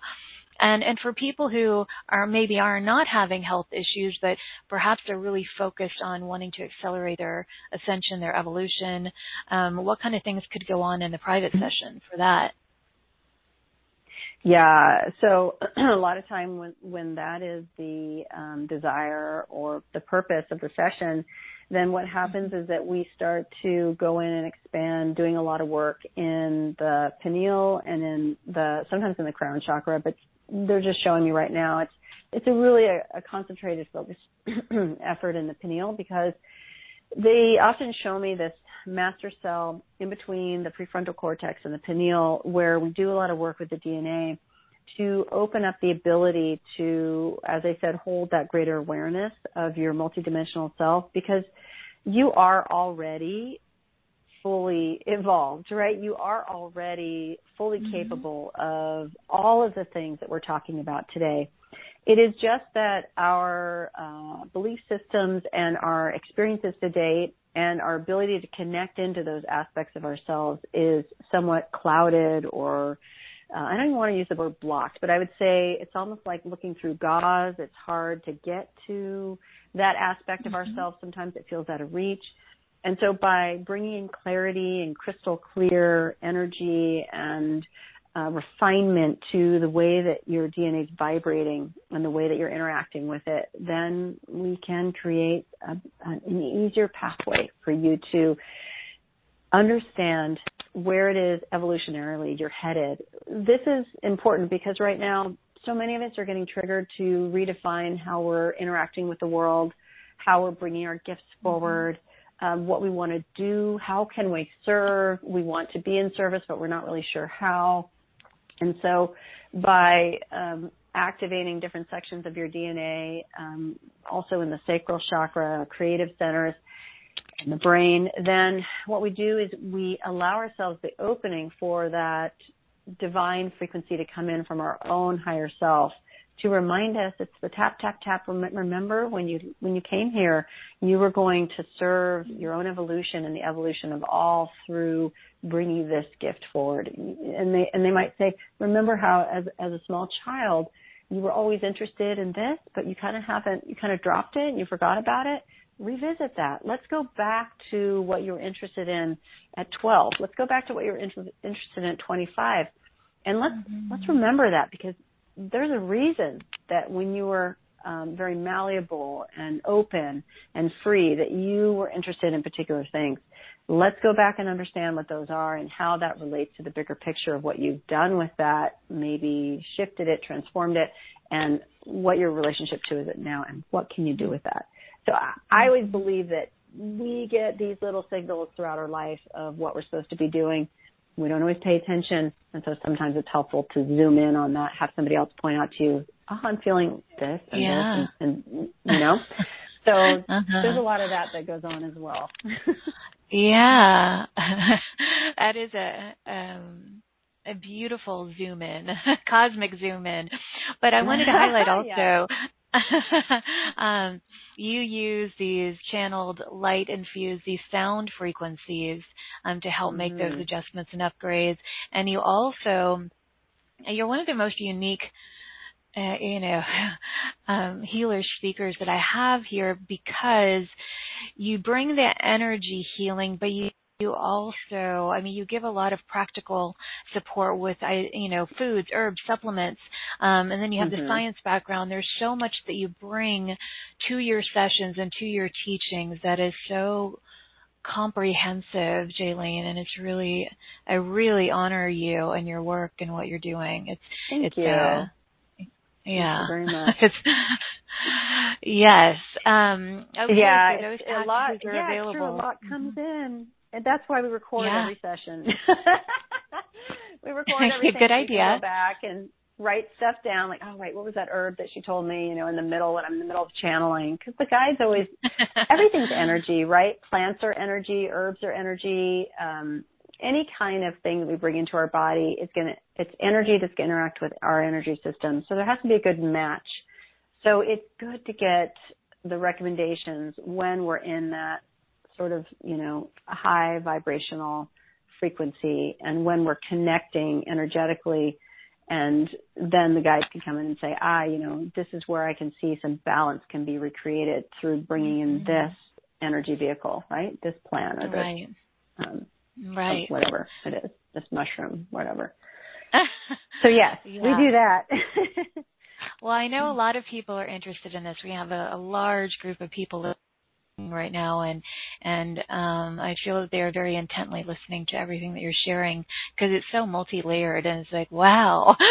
and and for people who are maybe are not having health issues but perhaps are really focused on wanting to accelerate their ascension their evolution um, what kind of things could go on in the private mm-hmm. session for that yeah so a lot of time when when that is the um, desire or the purpose of the session then what happens mm-hmm. is that we start to go in and expand doing a lot of work in the pineal and in the sometimes in the crown chakra but they're just showing me right now. It's it's a really a, a concentrated focus effort in the pineal because they often show me this master cell in between the prefrontal cortex and the pineal where we do a lot of work with the DNA to open up the ability to, as I said, hold that greater awareness of your multidimensional self because you are already fully evolved, right? You are already fully mm-hmm. capable of all of the things that we're talking about today. It is just that our uh, belief systems and our experiences to date and our ability to connect into those aspects of ourselves is somewhat clouded or uh, I don't even want to use the word blocked, but I would say it's almost like looking through gauze. It's hard to get to that aspect of mm-hmm. ourselves. Sometimes it feels out of reach. And so by bringing in clarity and crystal clear energy and uh, refinement to the way that your DNA is vibrating and the way that you're interacting with it, then we can create a, an easier pathway for you to understand where it is evolutionarily you're headed. This is important because right now so many of us are getting triggered to redefine how we're interacting with the world, how we're bringing our gifts mm-hmm. Um, what we want to do, how can we serve. We want to be in service, but we're not really sure how. And so by um, activating different sections of your DNA, um, also in the sacral chakra, creative centers, in the brain, then what we do is we allow ourselves the opening for that divine frequency to come in from our own higher self to remind us it's the tap tap tap remember when you when you came here you were going to serve your own evolution and the evolution of all through bringing this gift forward. And they and they might say remember how as as a small child you were always interested in this but you kind of haven't you kind of dropped it and you forgot about it? Revisit that. Let's go back to what you were interested in at 12 let's go back to what you were inter- interested in at 25 and let's mm-hmm. let's remember that because there's a reason that when you were um, very malleable and open and free that you were interested in particular things. Let's go back and understand what those are and how that relates to the bigger picture of what you've done with that, maybe shifted it, transformed it, and what your relationship to is it now and what can you do with that. So I, I always believe that we get these little signals throughout our life of what we're supposed to be doing we don't always pay attention. And so sometimes it's helpful to zoom in on that, have somebody else point out to you, oh, I'm feeling this and yeah. this and, and, you know. So uh-huh. there's a lot of that that goes on as well. yeah. that is a um a beautiful zoom in, cosmic zoom in. But I wanted to highlight also um, you use these channeled light infused these sound frequencies um, to help make mm-hmm. those adjustments and upgrades. And you also you're one of the most unique uh, you know, um, healer speakers that I have here because you bring the energy healing, but you you also, I mean, you give a lot of practical support with, you know, foods, herbs, supplements, um, and then you have mm-hmm. the science background. There's so much that you bring to your sessions and to your teachings that is so comprehensive, Jaylene, and it's really, I really honor you and your work and what you're doing. It's, Thank it's, you. Uh, yeah. very much. yes. Um, okay, yeah, so those a lot. yeah, available. True, a lot comes mm-hmm. in and that's why we record yeah. every session. we record everything. Good idea. Go back and write stuff down, like, oh, wait, what was that herb that she told me? You know, in the middle when I'm in the middle of channeling, because the guides always everything's energy, right? Plants are energy, herbs are energy. Um, any kind of thing that we bring into our body is gonna it's energy that's gonna interact with our energy system. So there has to be a good match. So it's good to get the recommendations when we're in that sort of, you know, a high vibrational frequency and when we're connecting energetically and then the guides can come in and say, ah, you know, this is where I can see some balance can be recreated through bringing in mm-hmm. this energy vehicle, right? This plant or this, right. Um, right. whatever it is, this mushroom, whatever. so yes, yeah. we do that. well, I know a lot of people are interested in this. We have a, a large group of people right now and and um I feel that they're very intently listening to everything that you're sharing because it's so multi-layered and it's like wow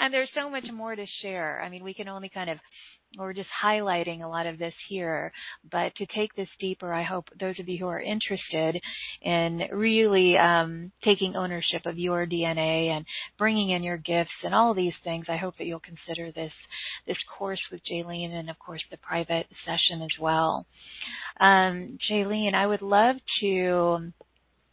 and there's so much more to share. I mean, we can only kind of we're just highlighting a lot of this here. But to take this deeper, I hope those of you who are interested in really um, taking ownership of your DNA and bringing in your gifts and all these things, I hope that you'll consider this this course with Jaylene and of course the private session as well. Um, Jaylene, I would love to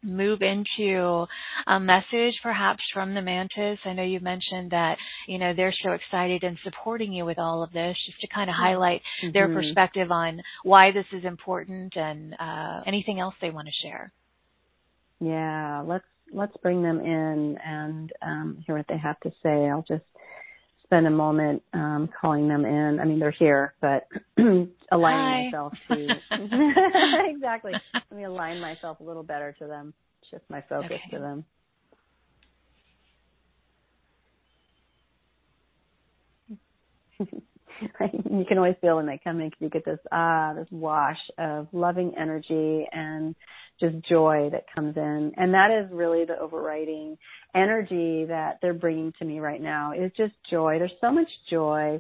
move into a message perhaps from the mantis? I know you mentioned that you know they're so excited and supporting you with all of this just to kind of highlight mm-hmm. their perspective on why this is important and uh, anything else they want to share. Yeah let's let's bring them in and um, hear what they have to say. I'll just spend a moment um, calling them in. I mean, they're here, but aligning myself to exactly. Let me align myself a little better to them. Shift my focus okay. to them. you can always feel when they come in because you get this ah this wash of loving energy and just joy that comes in. And that is really the overriding energy that they're bringing to me right now is just joy. There's so much joy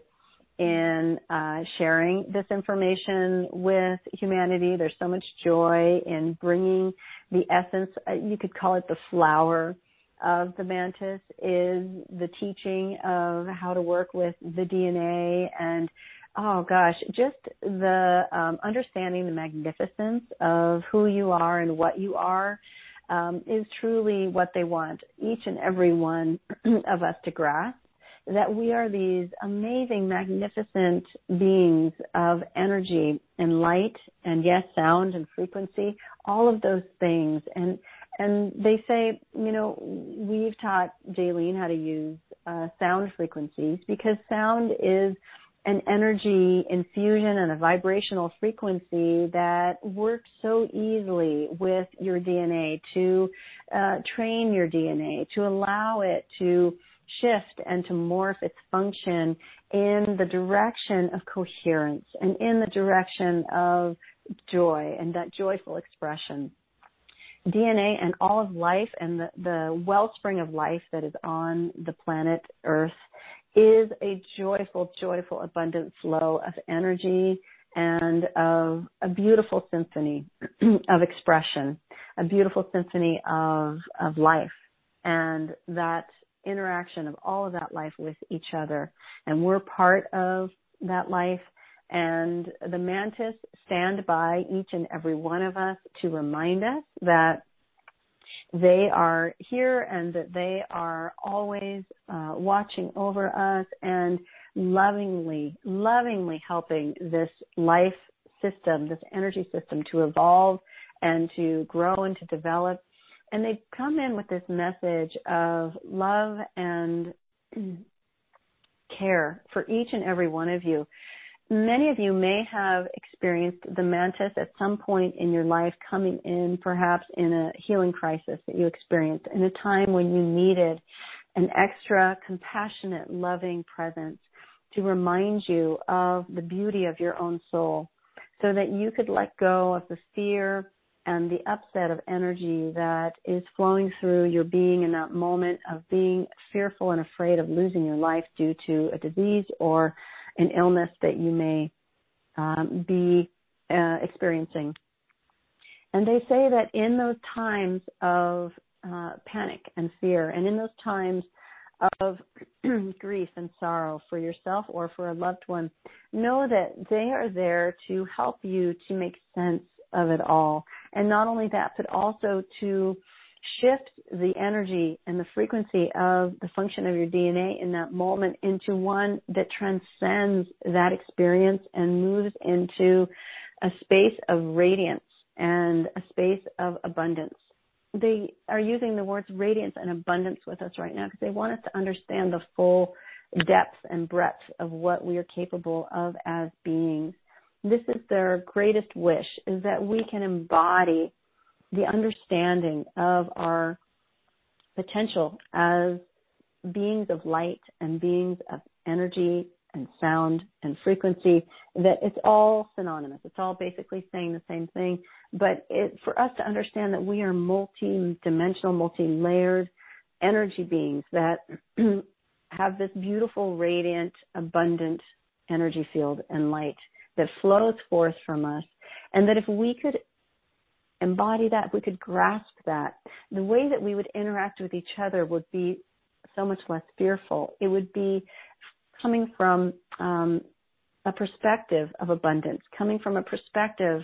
in uh, sharing this information with humanity. There's so much joy in bringing the essence uh, you could call it the flower of the mantis is the teaching of how to work with the DNA and oh gosh, just the um, understanding the magnificence of who you are and what you are um, is truly what they want each and every one of us to grasp. That we are these amazing, magnificent beings of energy and light and yes, sound and frequency, all of those things. And and they say, you know, we've taught Jaylene how to use uh, sound frequencies because sound is an energy infusion and a vibrational frequency that works so easily with your DNA to uh, train your DNA, to allow it to shift and to morph its function in the direction of coherence and in the direction of joy and that joyful expression. DNA and all of life and the, the wellspring of life that is on the planet Earth is a joyful, joyful, abundant flow of energy and of a beautiful symphony of expression, a beautiful symphony of, of life. And that interaction of all of that life with each other. And we're part of that life and the mantis stand by each and every one of us to remind us that they are here and that they are always uh, watching over us and lovingly, lovingly helping this life system, this energy system to evolve and to grow and to develop. And they come in with this message of love and care for each and every one of you. Many of you may have experienced the mantis at some point in your life coming in, perhaps in a healing crisis that you experienced, in a time when you needed an extra compassionate, loving presence to remind you of the beauty of your own soul so that you could let go of the fear and the upset of energy that is flowing through your being in that moment of being fearful and afraid of losing your life due to a disease or an illness that you may um, be uh, experiencing. And they say that in those times of uh, panic and fear, and in those times of grief and sorrow for yourself or for a loved one, know that they are there to help you to make sense of it all. And not only that, but also to shift the energy and the frequency of the function of your DNA in that moment into one that transcends that experience and moves into a space of radiance and a space of abundance. They are using the words radiance and abundance with us right now because they want us to understand the full depth and breadth of what we are capable of as beings. This is their greatest wish is that we can embody the understanding of our potential as beings of light and beings of energy and sound and frequency that it's all synonymous. It's all basically saying the same thing. But it, for us to understand that we are multi-dimensional, multi-layered energy beings that have this beautiful, radiant, abundant energy field and light that flows forth from us. And that if we could embody that, if we could grasp that, the way that we would interact with each other would be so much less fearful. It would be coming from um, a perspective of abundance, coming from a perspective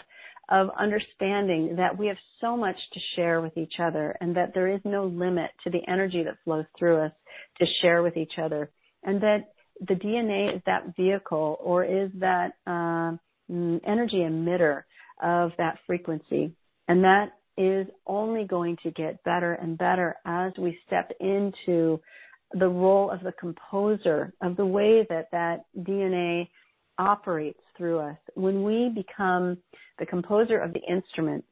of understanding that we have so much to share with each other and that there is no limit to the energy that flows through us to share with each other and that the DNA is that vehicle or is that uh, mm, energy emitter of that frequency. And that is only going to get better and better as we step into the role of the composer of the way that that DNA operates through us. When we become the composer of the instrument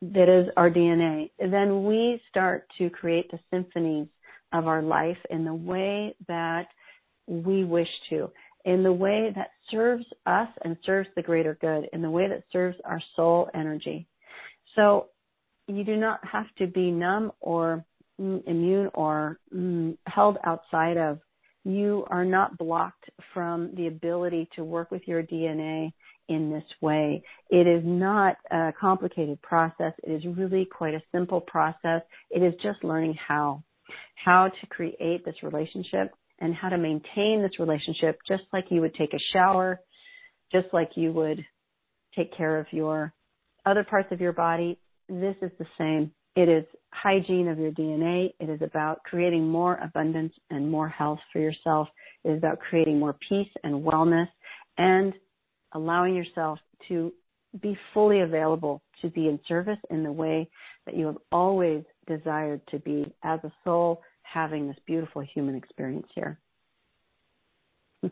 that is our DNA, then we start to create the symphonies of our life in the way that we wish to, in the way that serves us and serves the greater good, in the way that serves our soul energy. So you do not have to be numb or mm, immune or mm, held outside of. You are not blocked from the ability to work with your DNA in this way. It is not a complicated process. It is really quite a simple process. It is just learning how, how to create this relationship and how to maintain this relationship just like you would take a shower, just like you would take care of your other parts of your body. This is the same. It is hygiene of your DNA. It is about creating more abundance and more health for yourself. It is about creating more peace and wellness and allowing yourself to be fully available to be in service in the way that you have always desired to be as a soul having this beautiful human experience here.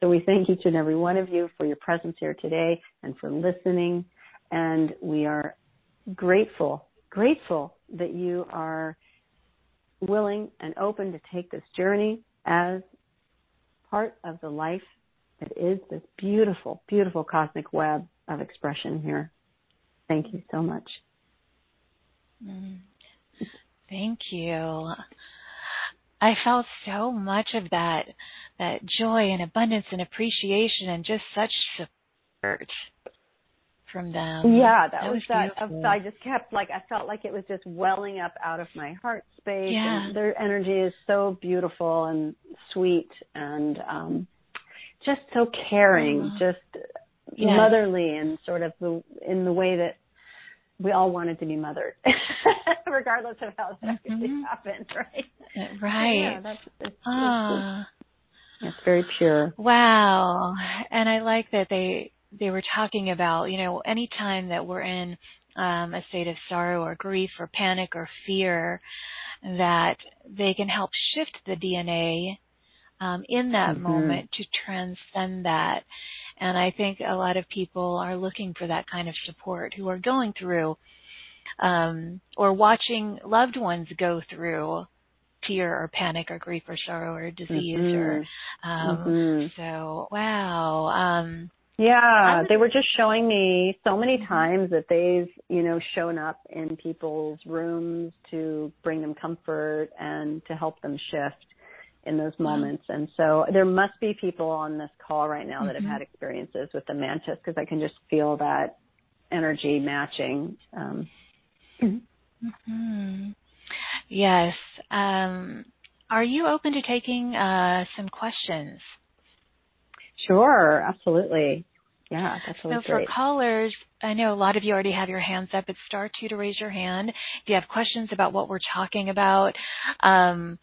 so we thank each and every one of you for your presence here today and for listening. And we are grateful, grateful that you are willing and open to take this journey as part of the life that is this beautiful, beautiful cosmic web of expression here. Thank you so much. Mm. Thank you. I felt so much of that that joy and abundance and appreciation and just such support from them. Yeah, that, that was, that. I just kept like I felt like it was just welling up out of my heart space. Yeah. And their energy is so beautiful and sweet and um just so caring, uh, just yes. motherly and sort of the in the way that we all wanted to be mothered, regardless of how that mm-hmm. happened, right? Right. Yeah, that's it's, ah. it's, it's very pure. Wow. And I like that they they were talking about, you know, any time that we're in um, a state of sorrow or grief or panic or fear, that they can help shift the DNA um, in that mm-hmm. moment to transcend that. And I think a lot of people are looking for that kind of support who are going through um, or watching loved ones go through fear or panic or grief or sorrow or disease mm-hmm. or um, mm-hmm. so wow um, yeah, they were just showing me so many mm-hmm. times that they've, you know, shown up in people's rooms to bring them comfort and to help them shift in those moments. And so there must be people on this call right now that mm-hmm. have had experiences with the mantis because I can just feel that energy matching. Um, mm-hmm. Yes. Um, are you open to taking uh, some questions? Sure, absolutely. Yeah, that's so for callers, I know a lot of you already have your hands up. It's star two to raise your hand. If you have questions about what we're talking about, um,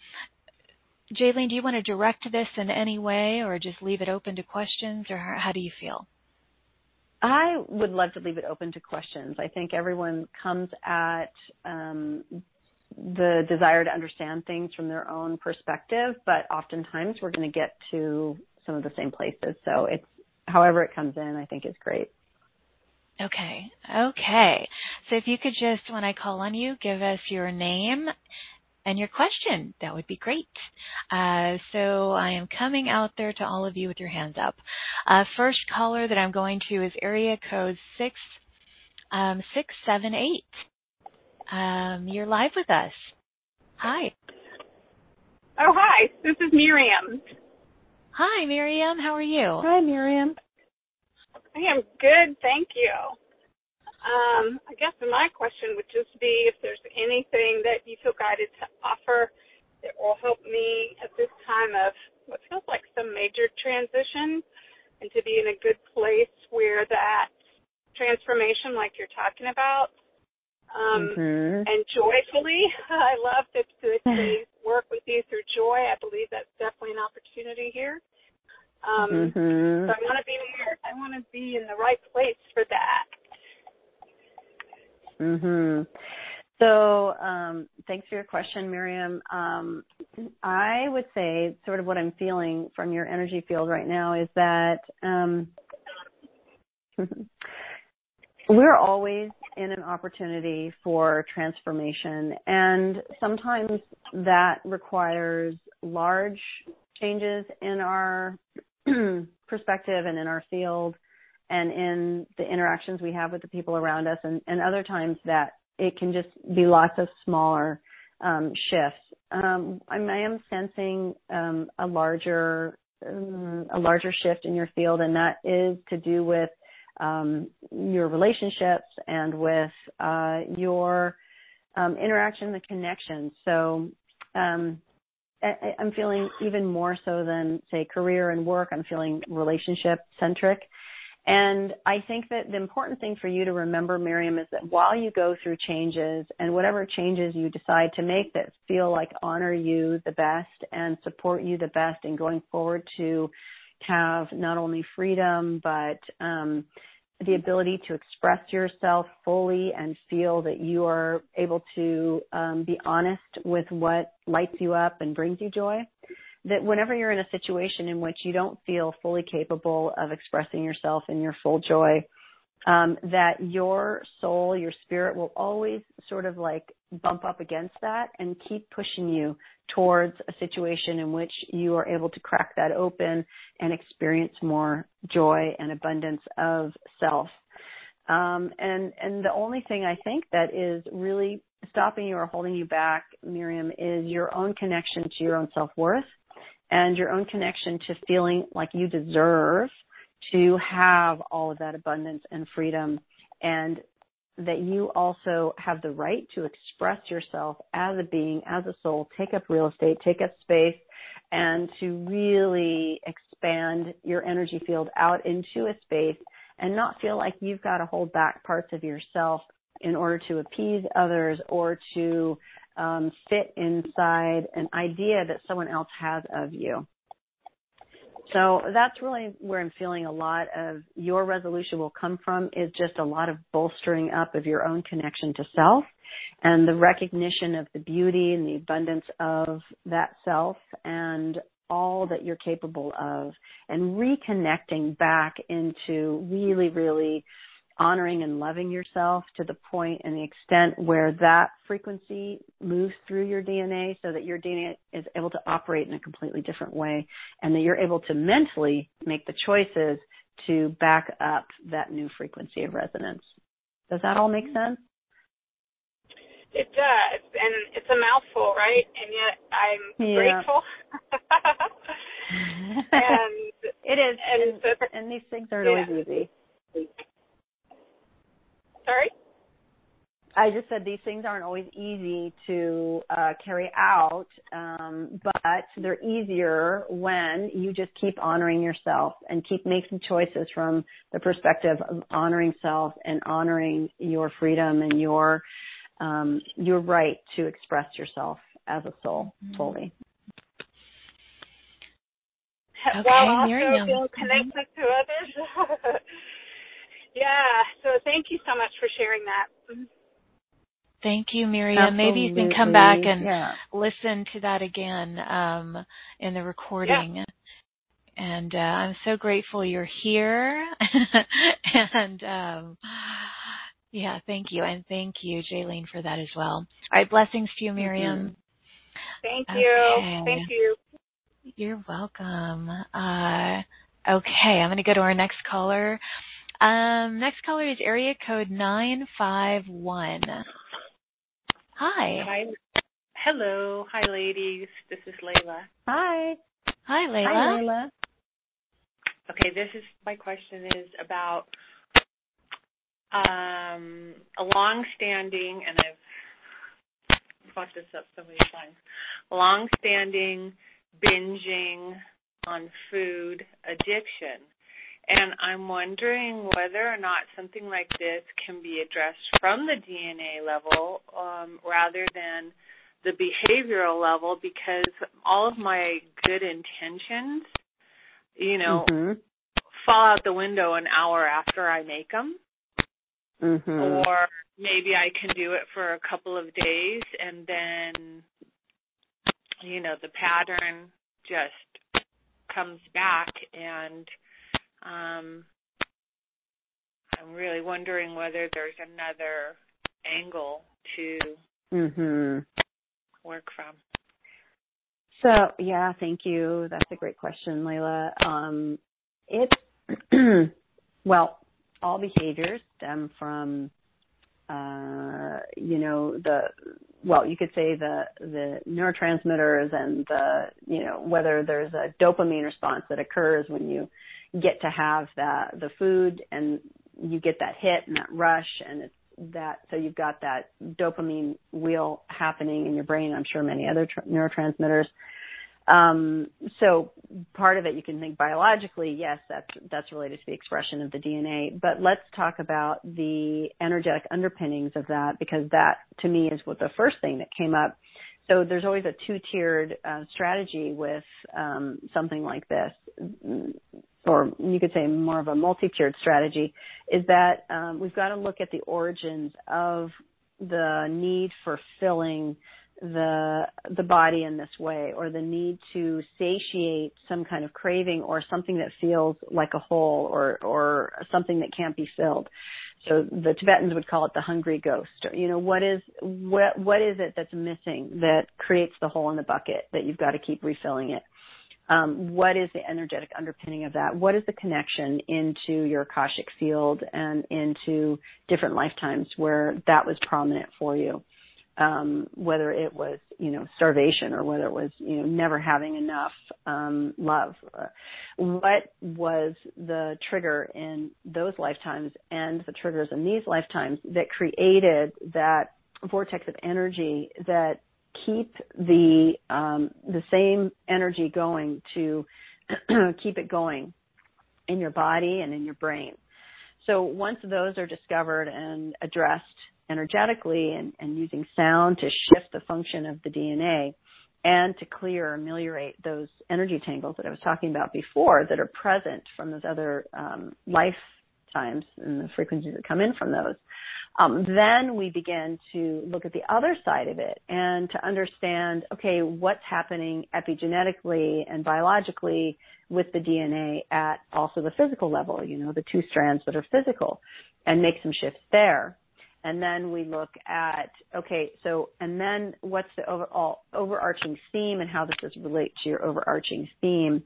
Jaylene, do you want to direct this in any way or just leave it open to questions or how, how do you feel? I would love to leave it open to questions. I think everyone comes at um, the desire to understand things from their own perspective, but oftentimes we're going to get to some of the same places. So it's however it comes in, I think is great. Okay. Okay. So if you could just, when I call on you, give us your name and your question. That would be great. Uh, so I am coming out there to all of you with your hands up. Uh, first caller that I'm going to is area code six um, six seven eight. Um, you're live with us. Hi. Oh hi, this is Miriam. Hi Miriam, how are you? Hi Miriam. I am good, thank you. Um, I guess my question would just be if there's anything that you feel guided to offer that will help me at this time of what feels like some major transition and to be in a good place where that transformation like you're talking about. Um, Mhm. and joyfully. I love to, to, to work with you through joy. I believe that's definitely an opportunity here. Um, Mhm. So I want to be I want to be in the right place for that. Mhm. So, um, thanks for your question, Miriam. Um, I would say, sort of what I'm feeling from your energy field right now is that um, we're always in an opportunity for transformation, and sometimes that requires large changes in our perspective and in our field and in the interactions we have with the people around us and, and other times that it can just be lots of smaller um, shifts. Um, I am sensing um, a larger um, a larger shift in your field, and that is to do with um, your relationships and with uh, your um, interaction, the connection. So um, I, I'm feeling even more so than say career and work. I'm feeling relationship centric. And I think that the important thing for you to remember, Miriam, is that while you go through changes and whatever changes you decide to make that feel like honor you the best and support you the best in going forward to have not only freedom, but um, the ability to express yourself fully and feel that you are able to um, be honest with what lights you up and brings you joy that whenever you're in a situation in which you don't feel fully capable of expressing yourself in your full joy, um, that your soul, your spirit will always sort of like bump up against that and keep pushing you towards a situation in which you are able to crack that open and experience more joy and abundance of self. Um, and and the only thing I think that is really stopping you or holding you back, Miriam, is your own connection to your own self worth and your own connection to feeling like you deserve to have all of that abundance and freedom and that you also have the right to express yourself as a being, as a soul, take up real estate, take up space, and to really expand your energy field out into a space and not feel like you've got to hold back parts of yourself in order to appease others or to um, fit inside an idea that someone else has of you. So that's really where I'm feeling a lot of your resolution will come from is just a lot of bolstering up of your own connection to self and the recognition of the beauty and the abundance of that self and all that you're capable of and reconnecting back into really, really honoring and loving yourself to the point and the extent where that frequency moves through your DNA so that your DNA is able to operate in a completely different way and that you're able to mentally make the choices to back up that new frequency of resonance. Does that all make sense? It does, and it's a mouthful, right? And yet I'm Yeah. grateful. and it is, and and, so- and these things aren't always easy. Sorry. I just said these things aren't always easy to uh, carry out, um, but they're easier when you just keep honoring yourself and keep making choices from the perspective of honoring self and honoring your freedom and your um, your right to express yourself as a soul fully. Okay, While also Miriam. feeling connected to others. yeah. So thank you so much for sharing that. Thank you, Miriam. Maybe you can come back and yeah. listen to that again um, in the recording. And uh, I'm so grateful you're here. and um, yeah, thank you. And thank you, Jaylene, for that as well. All right, blessings to you, Miriam. Thank you. Okay. Thank you. You're welcome. Uh, okay, I'm going to go to our next caller. Um, next caller is area code 951. Hi. Hi. Hello. Hi, ladies. This is Layla. Hi. Hi, Layla. Hi, Layla. Okay, this is my question is about um, a long-standing, and I've brought this up so many times, long-standing binging on food addiction. And I'm wondering whether or not something like this can be addressed from the DNA level um, rather than the behavioral level because all of my good intentions, you know, mm-hmm. fall out the window an hour after I make them. Mm-hmm. Or maybe I can do it for a couple of days and then, you know, the pattern just comes back and um, I'm really wondering whether there's another angle to mm-hmm. work from. So yeah, thank you. That's a great question, Layla. Um, it's well, all behaviors stem from uh, you know the well, you could say the the neurotransmitters and the you know whether there's a dopamine response that occurs when you get to have that the food and you get that hit and that rush and it's that so you've got that dopamine wheel happening in your brain i'm sure many other tr- neurotransmitters. Um, so part of it you can think biologically yes that's that's related to the expression of the dna but let's talk about the energetic underpinnings of that because that to me is what the first thing that came up. So there's always a two-tiered uh, strategy with um, something like this or you could say more of a multi-tiered strategy, is that um, we've got to look at the origins of the need for filling the the body in this way or the need to satiate some kind of craving or something that feels like a hole or or something that can't be filled. So the tibetans would call it the hungry ghost. You know what is what what is it that's missing that creates the hole in the bucket that you've got to keep refilling it um, what is the energetic underpinning of that? What is the connection into your Akashic field and into different lifetimes where that was prominent for you? Um, whether it was, you know, starvation or whether it was, you know, never having enough um, love. What was the trigger in those lifetimes and the triggers in these lifetimes that created that vortex of energy that keep the um, the same energy going to keep it going in your body and in your brain. So once those are discovered and addressed energetically and, and using sound to shift the function of the DNA and to clear or ameliorate those energy tangles that I was talking about before that are present from those other um, lifetimes and the frequencies that come in from those, um, then we begin to look at the other side of it and to understand, okay, what's happening epigenetically and biologically with the DNA at also the physical level, you know, the two strands that are physical and make some shifts there. And then we look at, okay, so, and then what's the overall overarching theme and how does this relate to your overarching theme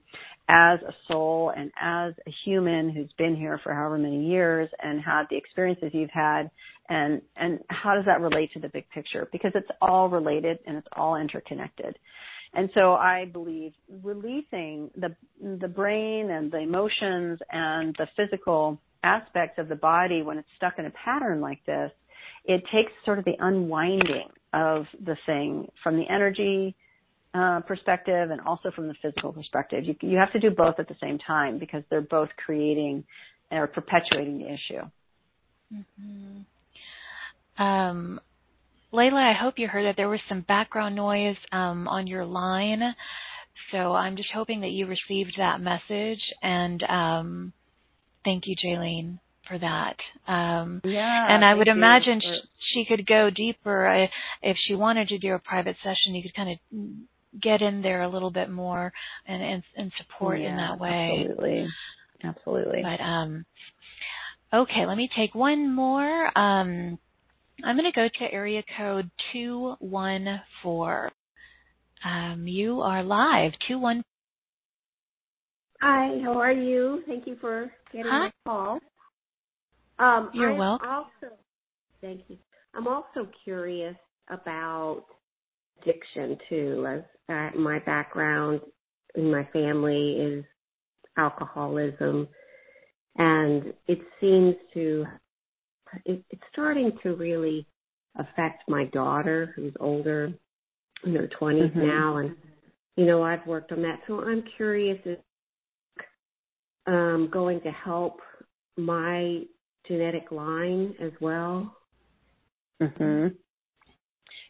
as a soul and as a human who's been here for however many years and had the experiences you've had and, and how does that relate to the big picture? Because it's all related and it's all interconnected. And so I believe releasing the, the brain and the emotions and the physical aspects of the body when it's stuck in a pattern like this it takes sort of the unwinding of the thing from the energy uh, perspective and also from the physical perspective. You, you have to do both at the same time because they're both creating or perpetuating the issue. Mm-hmm. Um, Layla, I hope you heard that there was some background noise um, on your line. So I'm just hoping that you received that message. And um, thank you, Jaylene for that. Um, yeah, and I would imagine for... she could go deeper uh, if she wanted to do a private session. You could kind of get in there a little bit more and and, and support yeah, in that way. Absolutely, absolutely. But um, okay, let me take one more. Um, I'm going to go to area code two one four. Um, you are live. Two one. Hi, how are you? Thank you for getting Hi. my call. Um, You're I'm welcome. Also, thank you. I'm also curious about addiction too. As uh, my background in my family is alcoholism, and it seems to it, it's starting to really affect my daughter, who's older, in her 20s Mhm. now, and you know I've worked on that. So I'm curious if um, going to help my genetic line as well. Mhm.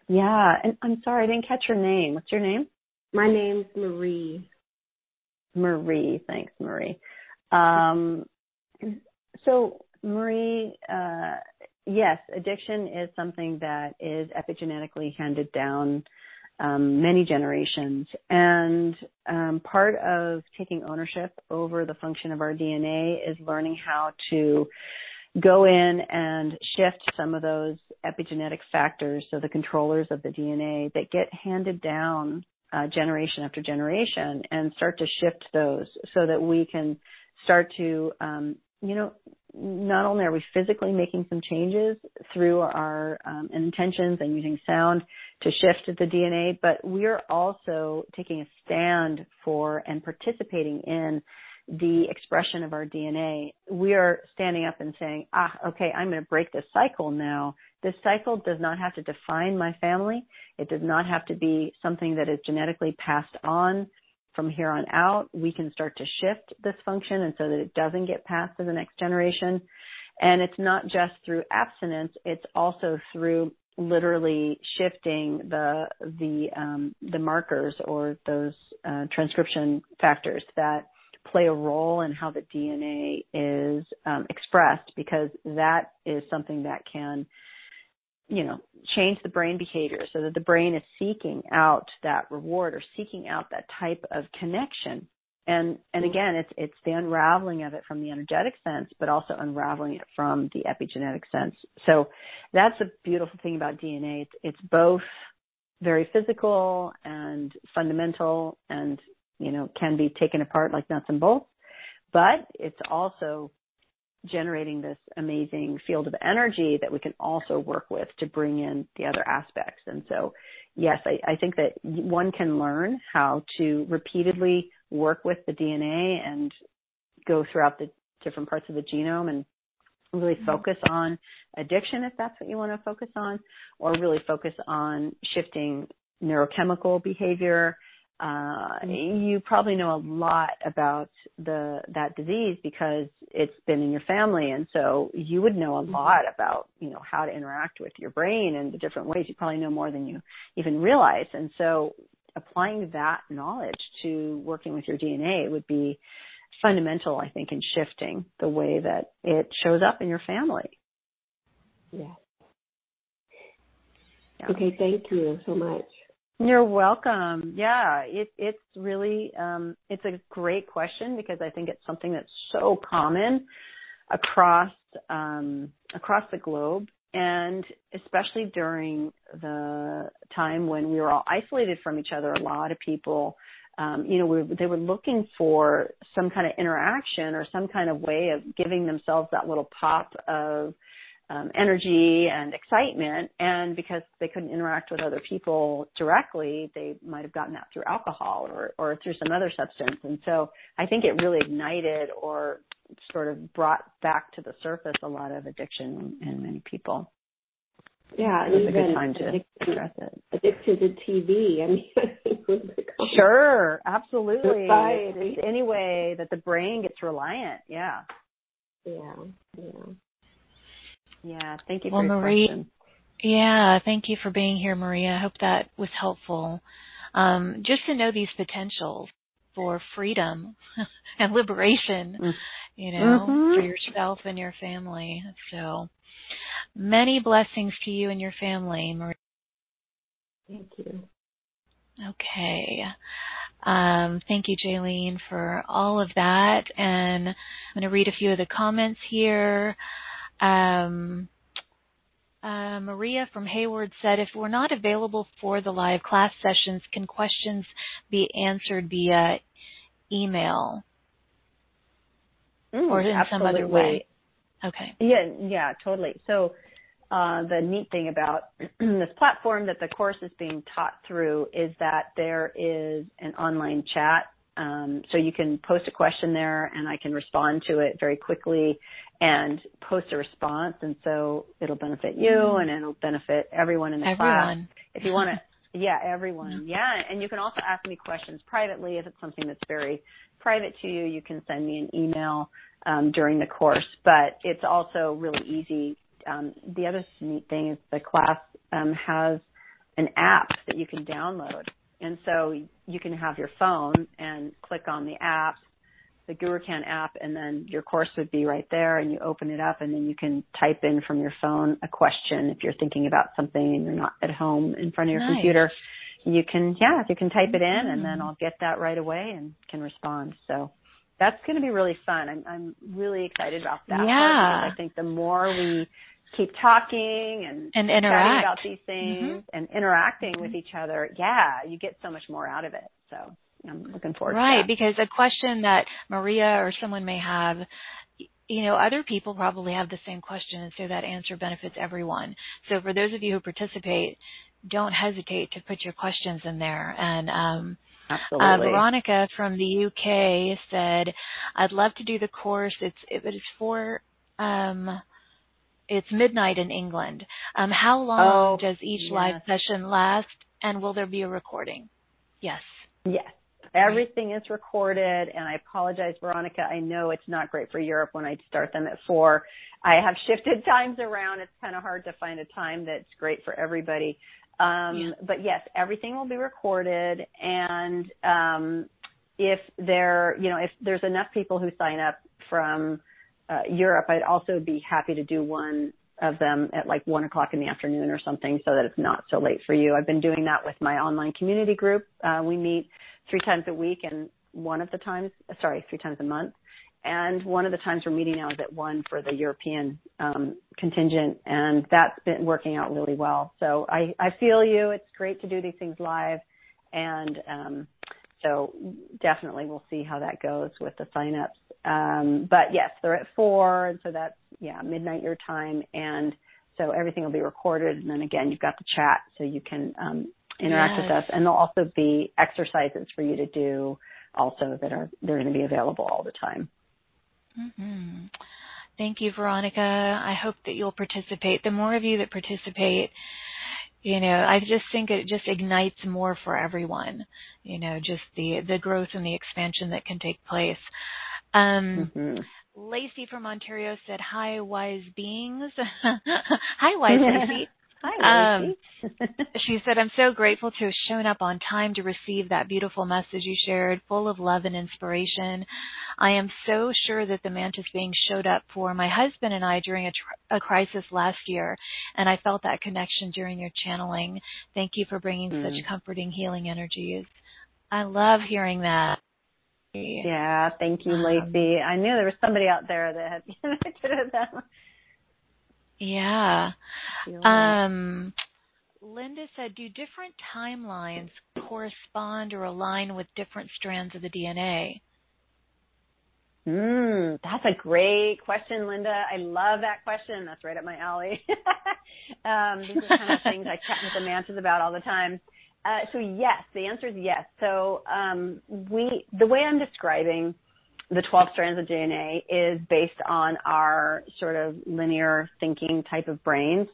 Yeah, and I'm sorry I didn't catch your name. What's your name? My name's Marie. Marie. Thanks, Marie. Um, so Marie, uh, yes, addiction is something that is epigenetically handed down um, many generations. And um, part of taking ownership over the function of our DNA is learning how to go in and shift some of those epigenetic factors, so the controllers of the DNA that get handed down uh, generation after generation, and start to shift those so that we can start to um, you know, not only are we physically making some changes through our um, intentions and using sound to shift the DNA, but we're also taking a stand for and participating in the expression of our DNA. We are standing up and saying, ah, okay, I'm going to break this cycle now. This cycle does not have to define my family. It does not have to be something that is genetically passed on from here on out, we can start to shift this function and so that it doesn't get passed to the next generation. And it's not just through abstinence, it's also through literally shifting the the um, the markers or those uh, transcription factors that play a role in how the DNA is um, expressed because that is something that can you know, change the brain behavior so that the brain is seeking out that reward or seeking out that type of connection. And and mm-hmm. again, it's it's the unraveling of it from the energetic sense, but also unraveling it from the epigenetic sense. So that's a beautiful thing about DNA. It's, it's both very physical and fundamental, and you know can be taken apart like nuts and bolts, but it's also generating this amazing field of energy that we can also work with to bring in the other aspects. And so, yes, I, I think that one can learn how to repeatedly work with the DNA and go throughout the different parts of the genome and really mm-hmm. focus on addiction if that's what you want to focus on, or really focus on shifting neurochemical behavior uh, you probably know a lot about the that disease because it's been in your family, and so you would know a mm-hmm. lot about you know how to interact with your brain and the different ways. You probably know more than you even realize, and so applying that knowledge to working with your DNA would be fundamental, I think, in shifting the way that it shows up in your family. Yeah. yeah. Okay, thank you so much. You're welcome. Yeah, it, it's really um, it's a great question because I think it's something that's so common across um, across the globe, and especially during the time when we were all isolated from each other. A lot of people, um, you know, we, they were looking for some kind of interaction or some kind of way of giving themselves that little pop of um, energy and excitement. And because they couldn't interact with other people directly, they might have gotten that through alcohol or, or through some other substance. And so I think it really ignited or sort of brought back to the surface a lot of addiction in many people. Yeah, it was a good time to address it. Addiction to TV. I mean, sure, absolutely. It's any way that the brain gets reliant. Yeah. Yeah. Yeah. Yeah, thank you well, for your Marie, question. Yeah, thank you for being here, Maria. I hope that was helpful. Um, just to know these potentials for freedom and liberation, mm. you know, mm-hmm. for yourself and your family. So many blessings to you and your family, Maria. Thank you. Okay. Um, thank you, Jaylene, for all of that. And I'm going to read a few of the comments here. Um, uh, Maria from Hayward said, if we're not available for the live class sessions, can questions be answered via email mm, or in absolutely. some other way? Okay. Yeah, yeah, totally. So uh, the neat thing about this platform that the course is being taught through is that there is an online chat um, so you can post a question there and I can respond to it very quickly and post a response. And so it'll benefit you mm. and it'll benefit everyone in the everyone. class. If you want to, yeah, everyone. Yeah. And you can also ask me questions privately if it's something that's very private to you, you can send me an email um, during the course. But it's also really easy. Um, the other neat thing is the class um, has an app that you can download, and so you can have your phone and click on the app the GuruCan app and then your course would be right there and you open it up and then you can type in from your phone a question if you're thinking about something and you're not at home in front of your nice. computer. You can, yeah, you can type it in and then Mm-hmm. I'll get that right away and can respond. So that's going to be really fun. I'm, I'm really excited about that. Yeah. I think the more we keep talking and, And interact. about these things and interacting with each other, yeah, you get so much more out of it. So I'm looking forward Right, because a question that Maria or someone may have, you know, other people probably have the same question, and so that answer benefits everyone. So for those of you who participate, don't hesitate to put your questions in there. And um, uh, Veronica from the UK said, "I'd love to do the course. It's it is for." Um, it's midnight in England. Um, how long Oh, does each live session last, and will there be a recording? Yes. Yes. Everything is recorded and I apologize, Veronica. I know it's not great for Europe when I start them at four. I have shifted times around. It's kind of hard to find a time that's great for everybody. Um, Yeah. but yes, everything will be recorded and, um, if there, you know, if there's enough people who sign up from, uh, Europe, I'd also be happy to do one of them at like one o'clock in the afternoon or something so that it's not so late for you. I've been doing that with my online community group. Uh, we meet three times a week and one of the times, sorry, three times a month. And one of the times we're meeting now is at one for the European um, contingent, and that's been working out really well. So I, I feel you. It's great to do these things live, and um, so definitely we'll see how that goes with the signups. Um, but yes, they're at four, and so that's yeah midnight your time, and so everything will be recorded. And then again, you've got the chat, so you can um, interact with us, and there'll also be exercises for you to do also that are they're going to be available all the time. hmm Thank you, Veronica. I hope that you'll participate. The more of you that participate, you know, I just think it just ignites more for everyone. You know, just the the growth and the expansion that can take place. Um, hmm Lacey from Ontario said, "Hi, wise beings." Hi, wise Lacey. Hi, Um, She said, I'm so grateful to have shown up on time to receive that beautiful message you shared, full of love and inspiration. I am so sure that the mantis being showed up for my husband and I during a, tr- a crisis last year, and I felt that connection during your channeling. Thank you for bringing Mm. such comforting, healing energies. I love hearing that. yeah, thank you, Um, Lacey. I knew there was somebody out there that had connected with them. Yeah. Um, Linda said, do different timelines correspond or align with different strands of the DNA? Mm, that's a great question, Linda. I love that question. That's right up my alley. um, these are kind of things I chat with the mantis about all the time. Uh, so yes, the answer is yes. So um, we, the way I'm describing the 12 strands of DNA is based on our sort of linear thinking type of brains.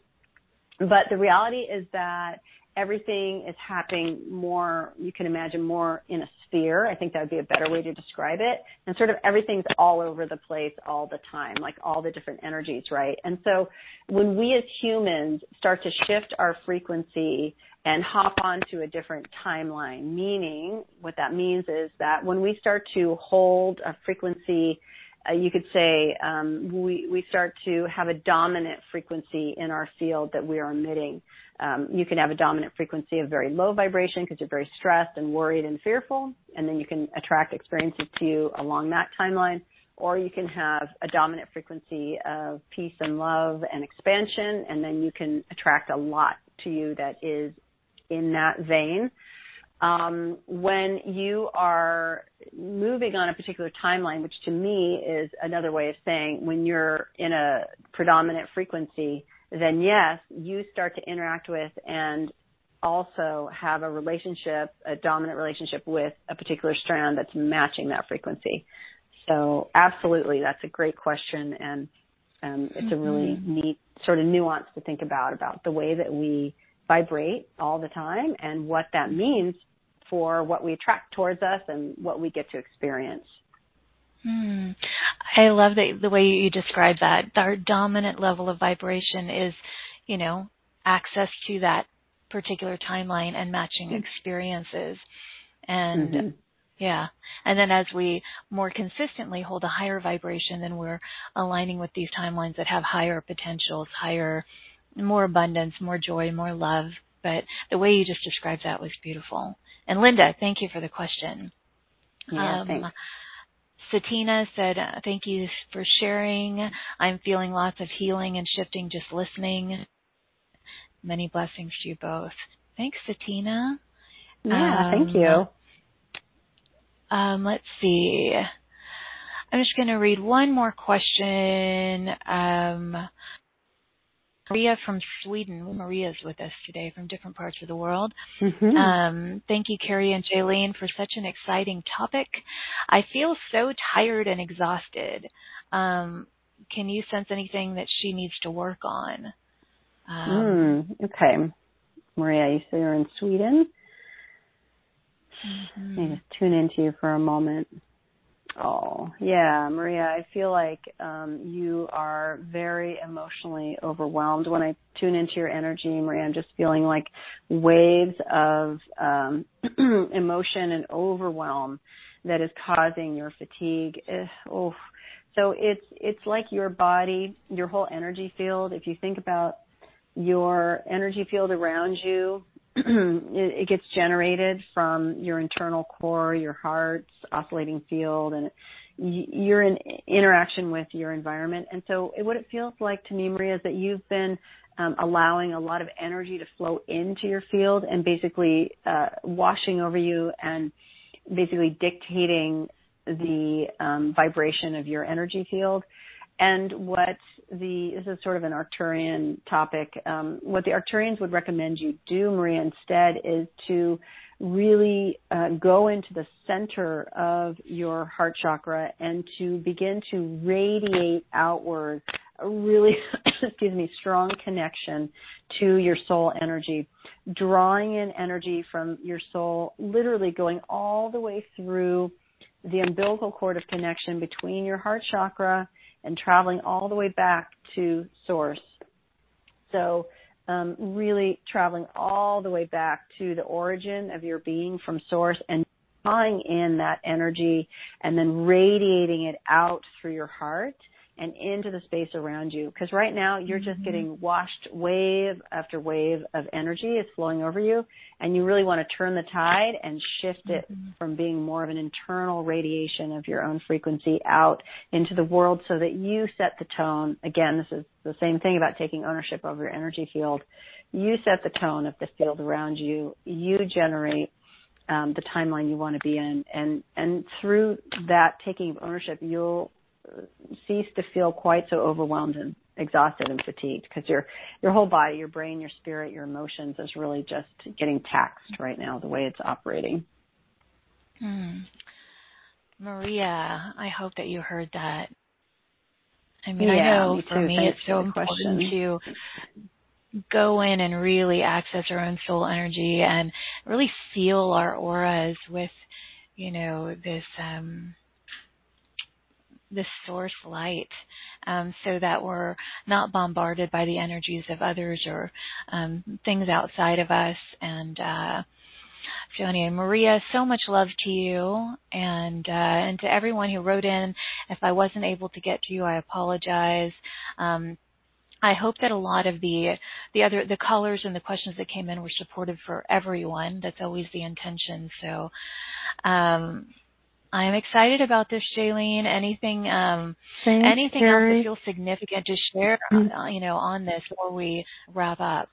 But the reality is that everything is happening more, you can imagine more in a sphere. I think that would be a better way to describe it. And sort of everything's all over the place all the time, like all the different energies, right? And so when we as humans start to shift our frequency and hop onto a different timeline, meaning what that means is that when we start to hold a frequency uh, you could say um, we we start to have a dominant frequency in our field that we are emitting. Um, you can have a dominant frequency of very low vibration because you're very stressed and worried and fearful, and then you can attract experiences to you along that timeline. Or you can have a dominant frequency of peace and love and expansion, and then you can attract a lot to you that is in that vein um, when you are moving on a particular timeline, which to me is another way of saying when you're in a predominant frequency, then yes, you start to interact with and also have a relationship, a dominant relationship with a particular strand that's matching that frequency. So absolutely, that's a great question and um, it's a really Mhm. neat sort of nuance to think about, about the way that we vibrate all the time and what that means for what we attract towards us and what we get to experience. Hmm. I love the the way you describe that. Our dominant level of vibration is, you know, access to that particular timeline and matching mm-hmm. experiences. And mm-hmm. yeah. And then as we more consistently hold a higher vibration, then we're aligning with these timelines that have higher potentials, higher more abundance, more joy, more love. But the way you just described that was beautiful. And Linda, thank you for the question. Yeah, um, thanks. Satina said, uh, Thank you for sharing. I'm feeling lots of healing and shifting just listening. Many blessings to you both. Thanks, Satina. Yeah, um, thank you. Um, let's see. I'm just going to read one more question. Um, Maria from Sweden. Maria's with us today from different parts of the world. Mm-hmm. Um, thank you, Carrie and Jaylene, for such an exciting topic. I feel so tired and exhausted. Um, can you sense anything that she needs to work on? Um, mm, okay. Maria, you say you're in Sweden. Mm-hmm. Let me just tune into you for a moment. Oh, yeah, Maria, I feel like um, you are very emotionally overwhelmed. When I tune into your energy, Maria, I'm just feeling like waves of um, emotion and overwhelm that is causing your fatigue. Oh, so it's it's like your body, your whole energy field. If you think about your energy field around you, it, gets generated from your internal core, your heart's oscillating field, and you're in interaction with your environment. And so, it, what it feels like to me, Maria, is that you've been um, allowing a lot of energy to flow into your field and basically uh, washing over you and basically dictating the um, vibration of your energy field. And what the this is sort of an Arcturian topic. Um, what the Arcturians would recommend you do, Maria, instead is to really uh, go into the center of your heart chakra and to begin to radiate outward a really, excuse me, strong connection to your soul energy, drawing in energy from your soul, literally going all the way through the umbilical cord of connection between your heart chakra and traveling all the way back to source. So, um, really traveling all the way back to the origin of your being from source and drawing in that energy and then radiating it out through your heart and into the space around you. Because right now you're just mm-hmm. getting washed wave after wave of energy is flowing over you, and you really want to turn the tide and shift it mm-hmm. from being more of an internal radiation of your own frequency out into the world so that you set the tone. Again, this is the same thing about taking ownership of your energy field. You set the tone of the field around you. You generate um, the timeline you want to be in, and and through that taking of ownership, you'll cease to feel quite so overwhelmed and exhausted and fatigued because your your whole body, your brain, your spirit, your emotions is really just getting taxed right now the way it's operating. Hmm. Maria, I hope that you heard that. I mean, yeah, I know me for me Thanks it's so important question. to go in and really access our own soul energy and really feel our auras with, you know, this um the source light um, so that we're not bombarded by the energies of others or um, things outside of us. And uh, so anyway, Maria, so much love to you and uh, and to everyone who wrote in. If I wasn't able to get to you, I apologize. Um, I hope that a lot of the the other the callers and the questions that came in were supportive for everyone. That's always the intention. So um, I'm excited about this, Jaylene. Anything, um, Thanks, anything Carrie. else that feels significant to share, mm. uh, you know, on this before we wrap up?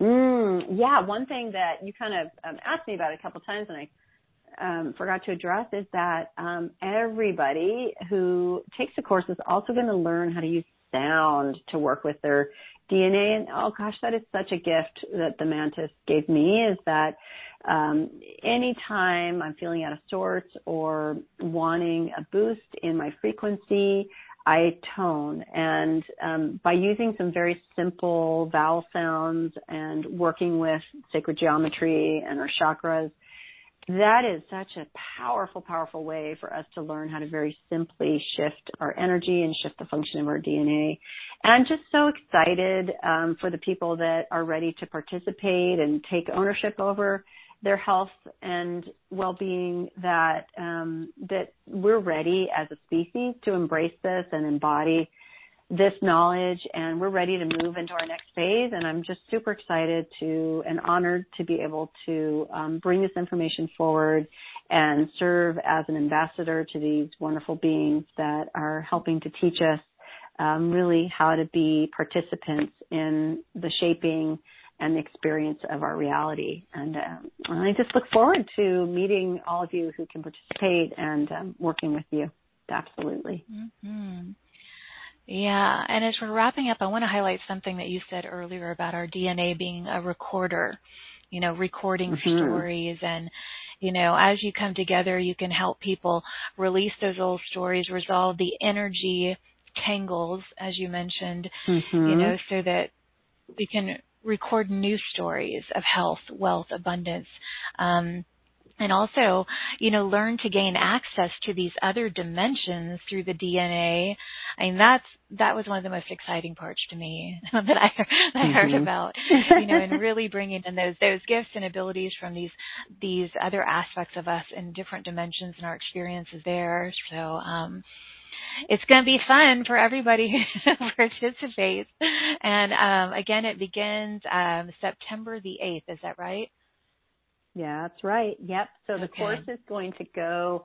Mm, yeah, one thing that you kind of um, asked me about a couple times, and I um, forgot to address is that um, everybody who takes the course is also going to learn how to use sound to work with their DNA. And oh gosh, that is such a gift that the mantis gave me is that um, anytime I'm feeling out of sorts or wanting a boost in my frequency, I tone. And um, by using some very simple vowel sounds and working with sacred geometry and our chakras, that is such a powerful, powerful way for us to learn how to very simply shift our energy and shift the function of our DNA. And just so excited um, for the people that are ready to participate and take ownership over their health and well-being that um, that we're ready as a species to embrace this and embody this knowledge and we're ready to move into our next phase and i'm just super excited to and honored to be able to um, bring this information forward and serve as an ambassador to these wonderful beings that are helping to teach us um, really how to be participants in the shaping and the experience of our reality. And uh, I just look forward to meeting all of you who can participate and um, working with you. Absolutely. Mm-hmm. Yeah, and as we're wrapping up, I want to highlight something that you said earlier about our DNA being a recorder, you know, recording mm-hmm. stories and you know, as you come together, you can help people release those old stories, resolve the energy tangles, as you mentioned, mm-hmm. you know, so that we can record new stories of health, wealth, abundance. Um, and also, you know, learn to gain access to these other dimensions through the DNA. I mean, that's that was one of the most exciting parts to me that I that I heard mm-hmm. about. You know, and really bringing in those those gifts and abilities from these these other aspects of us in different dimensions and our experiences there. So, um, it's going to be fun for everybody who participates. And um, again, it begins um, September the 8th. Is that right? Yeah, that's right. Yep. So the course is going to go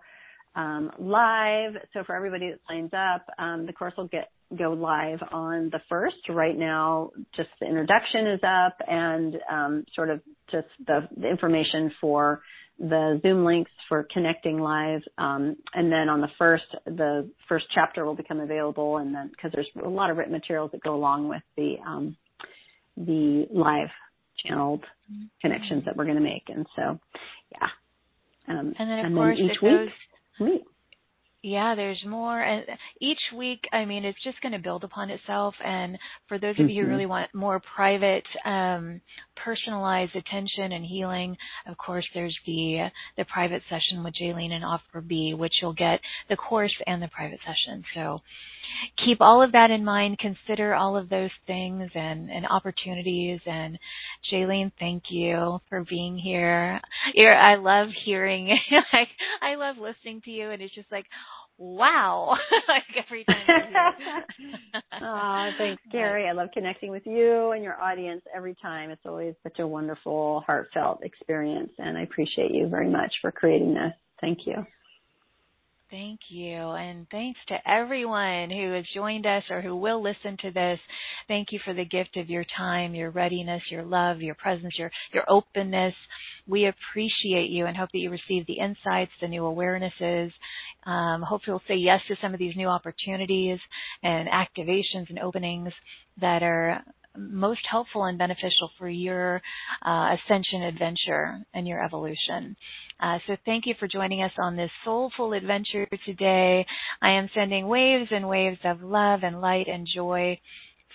um, live. So for everybody that signs up, um, the course will get go live on the first. Right now, just the introduction is up and um, sort of just the, the, information for the Zoom links for connecting live. Um, and then on the first, the first chapter will become available, and then because there's a lot of written materials that go along with the um, the live channeled connections that we're going to make. And so, yeah. Um, and then of and course then each week, goes, yeah, there's more. And each week, I mean, it's just going to build upon itself. And for those of mm-hmm. you who really want more private, um, personalized attention and healing, of course, there's the the private session with Jaylene and Offer B, which you'll get the course and the private session. So keep all of that in mind. Consider all of those things and, and opportunities. And Jaylene, thank you for being here. You're, I love hearing, like, I love listening to you, and it's just like wow like every time oh thanks Carrie I love connecting with you and your audience every time it's always such a wonderful heartfelt experience and I appreciate you very much for creating this thank you Thank you. And thanks to everyone who has joined us or who will listen to this. Thank you for the gift of your time, your readiness, your love, your presence, your, your openness. We appreciate you and hope that you receive the insights, the new awarenesses. Um, hope you'll say yes to some of these new opportunities and activations and openings that are most helpful and beneficial for your uh, ascension adventure and your evolution. Uh, so thank you for joining us on this soulful adventure today. I am sending waves and waves of love and light and joy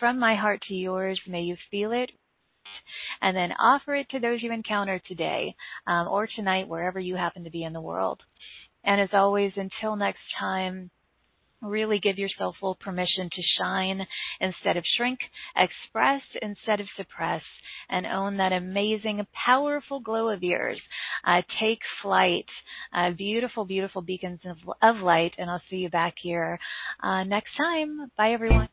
from my heart to yours. May you feel it and then offer it to those you encounter today um, or tonight, wherever you happen to be in the world. And as always, until next time, Really give yourself full permission to shine instead of shrink, express instead of suppress, and own that amazing, powerful glow of yours. Uh, take flight. Uh, beautiful, beautiful beacons of, of, light, and I'll see you back here uh, next time. Bye, everyone.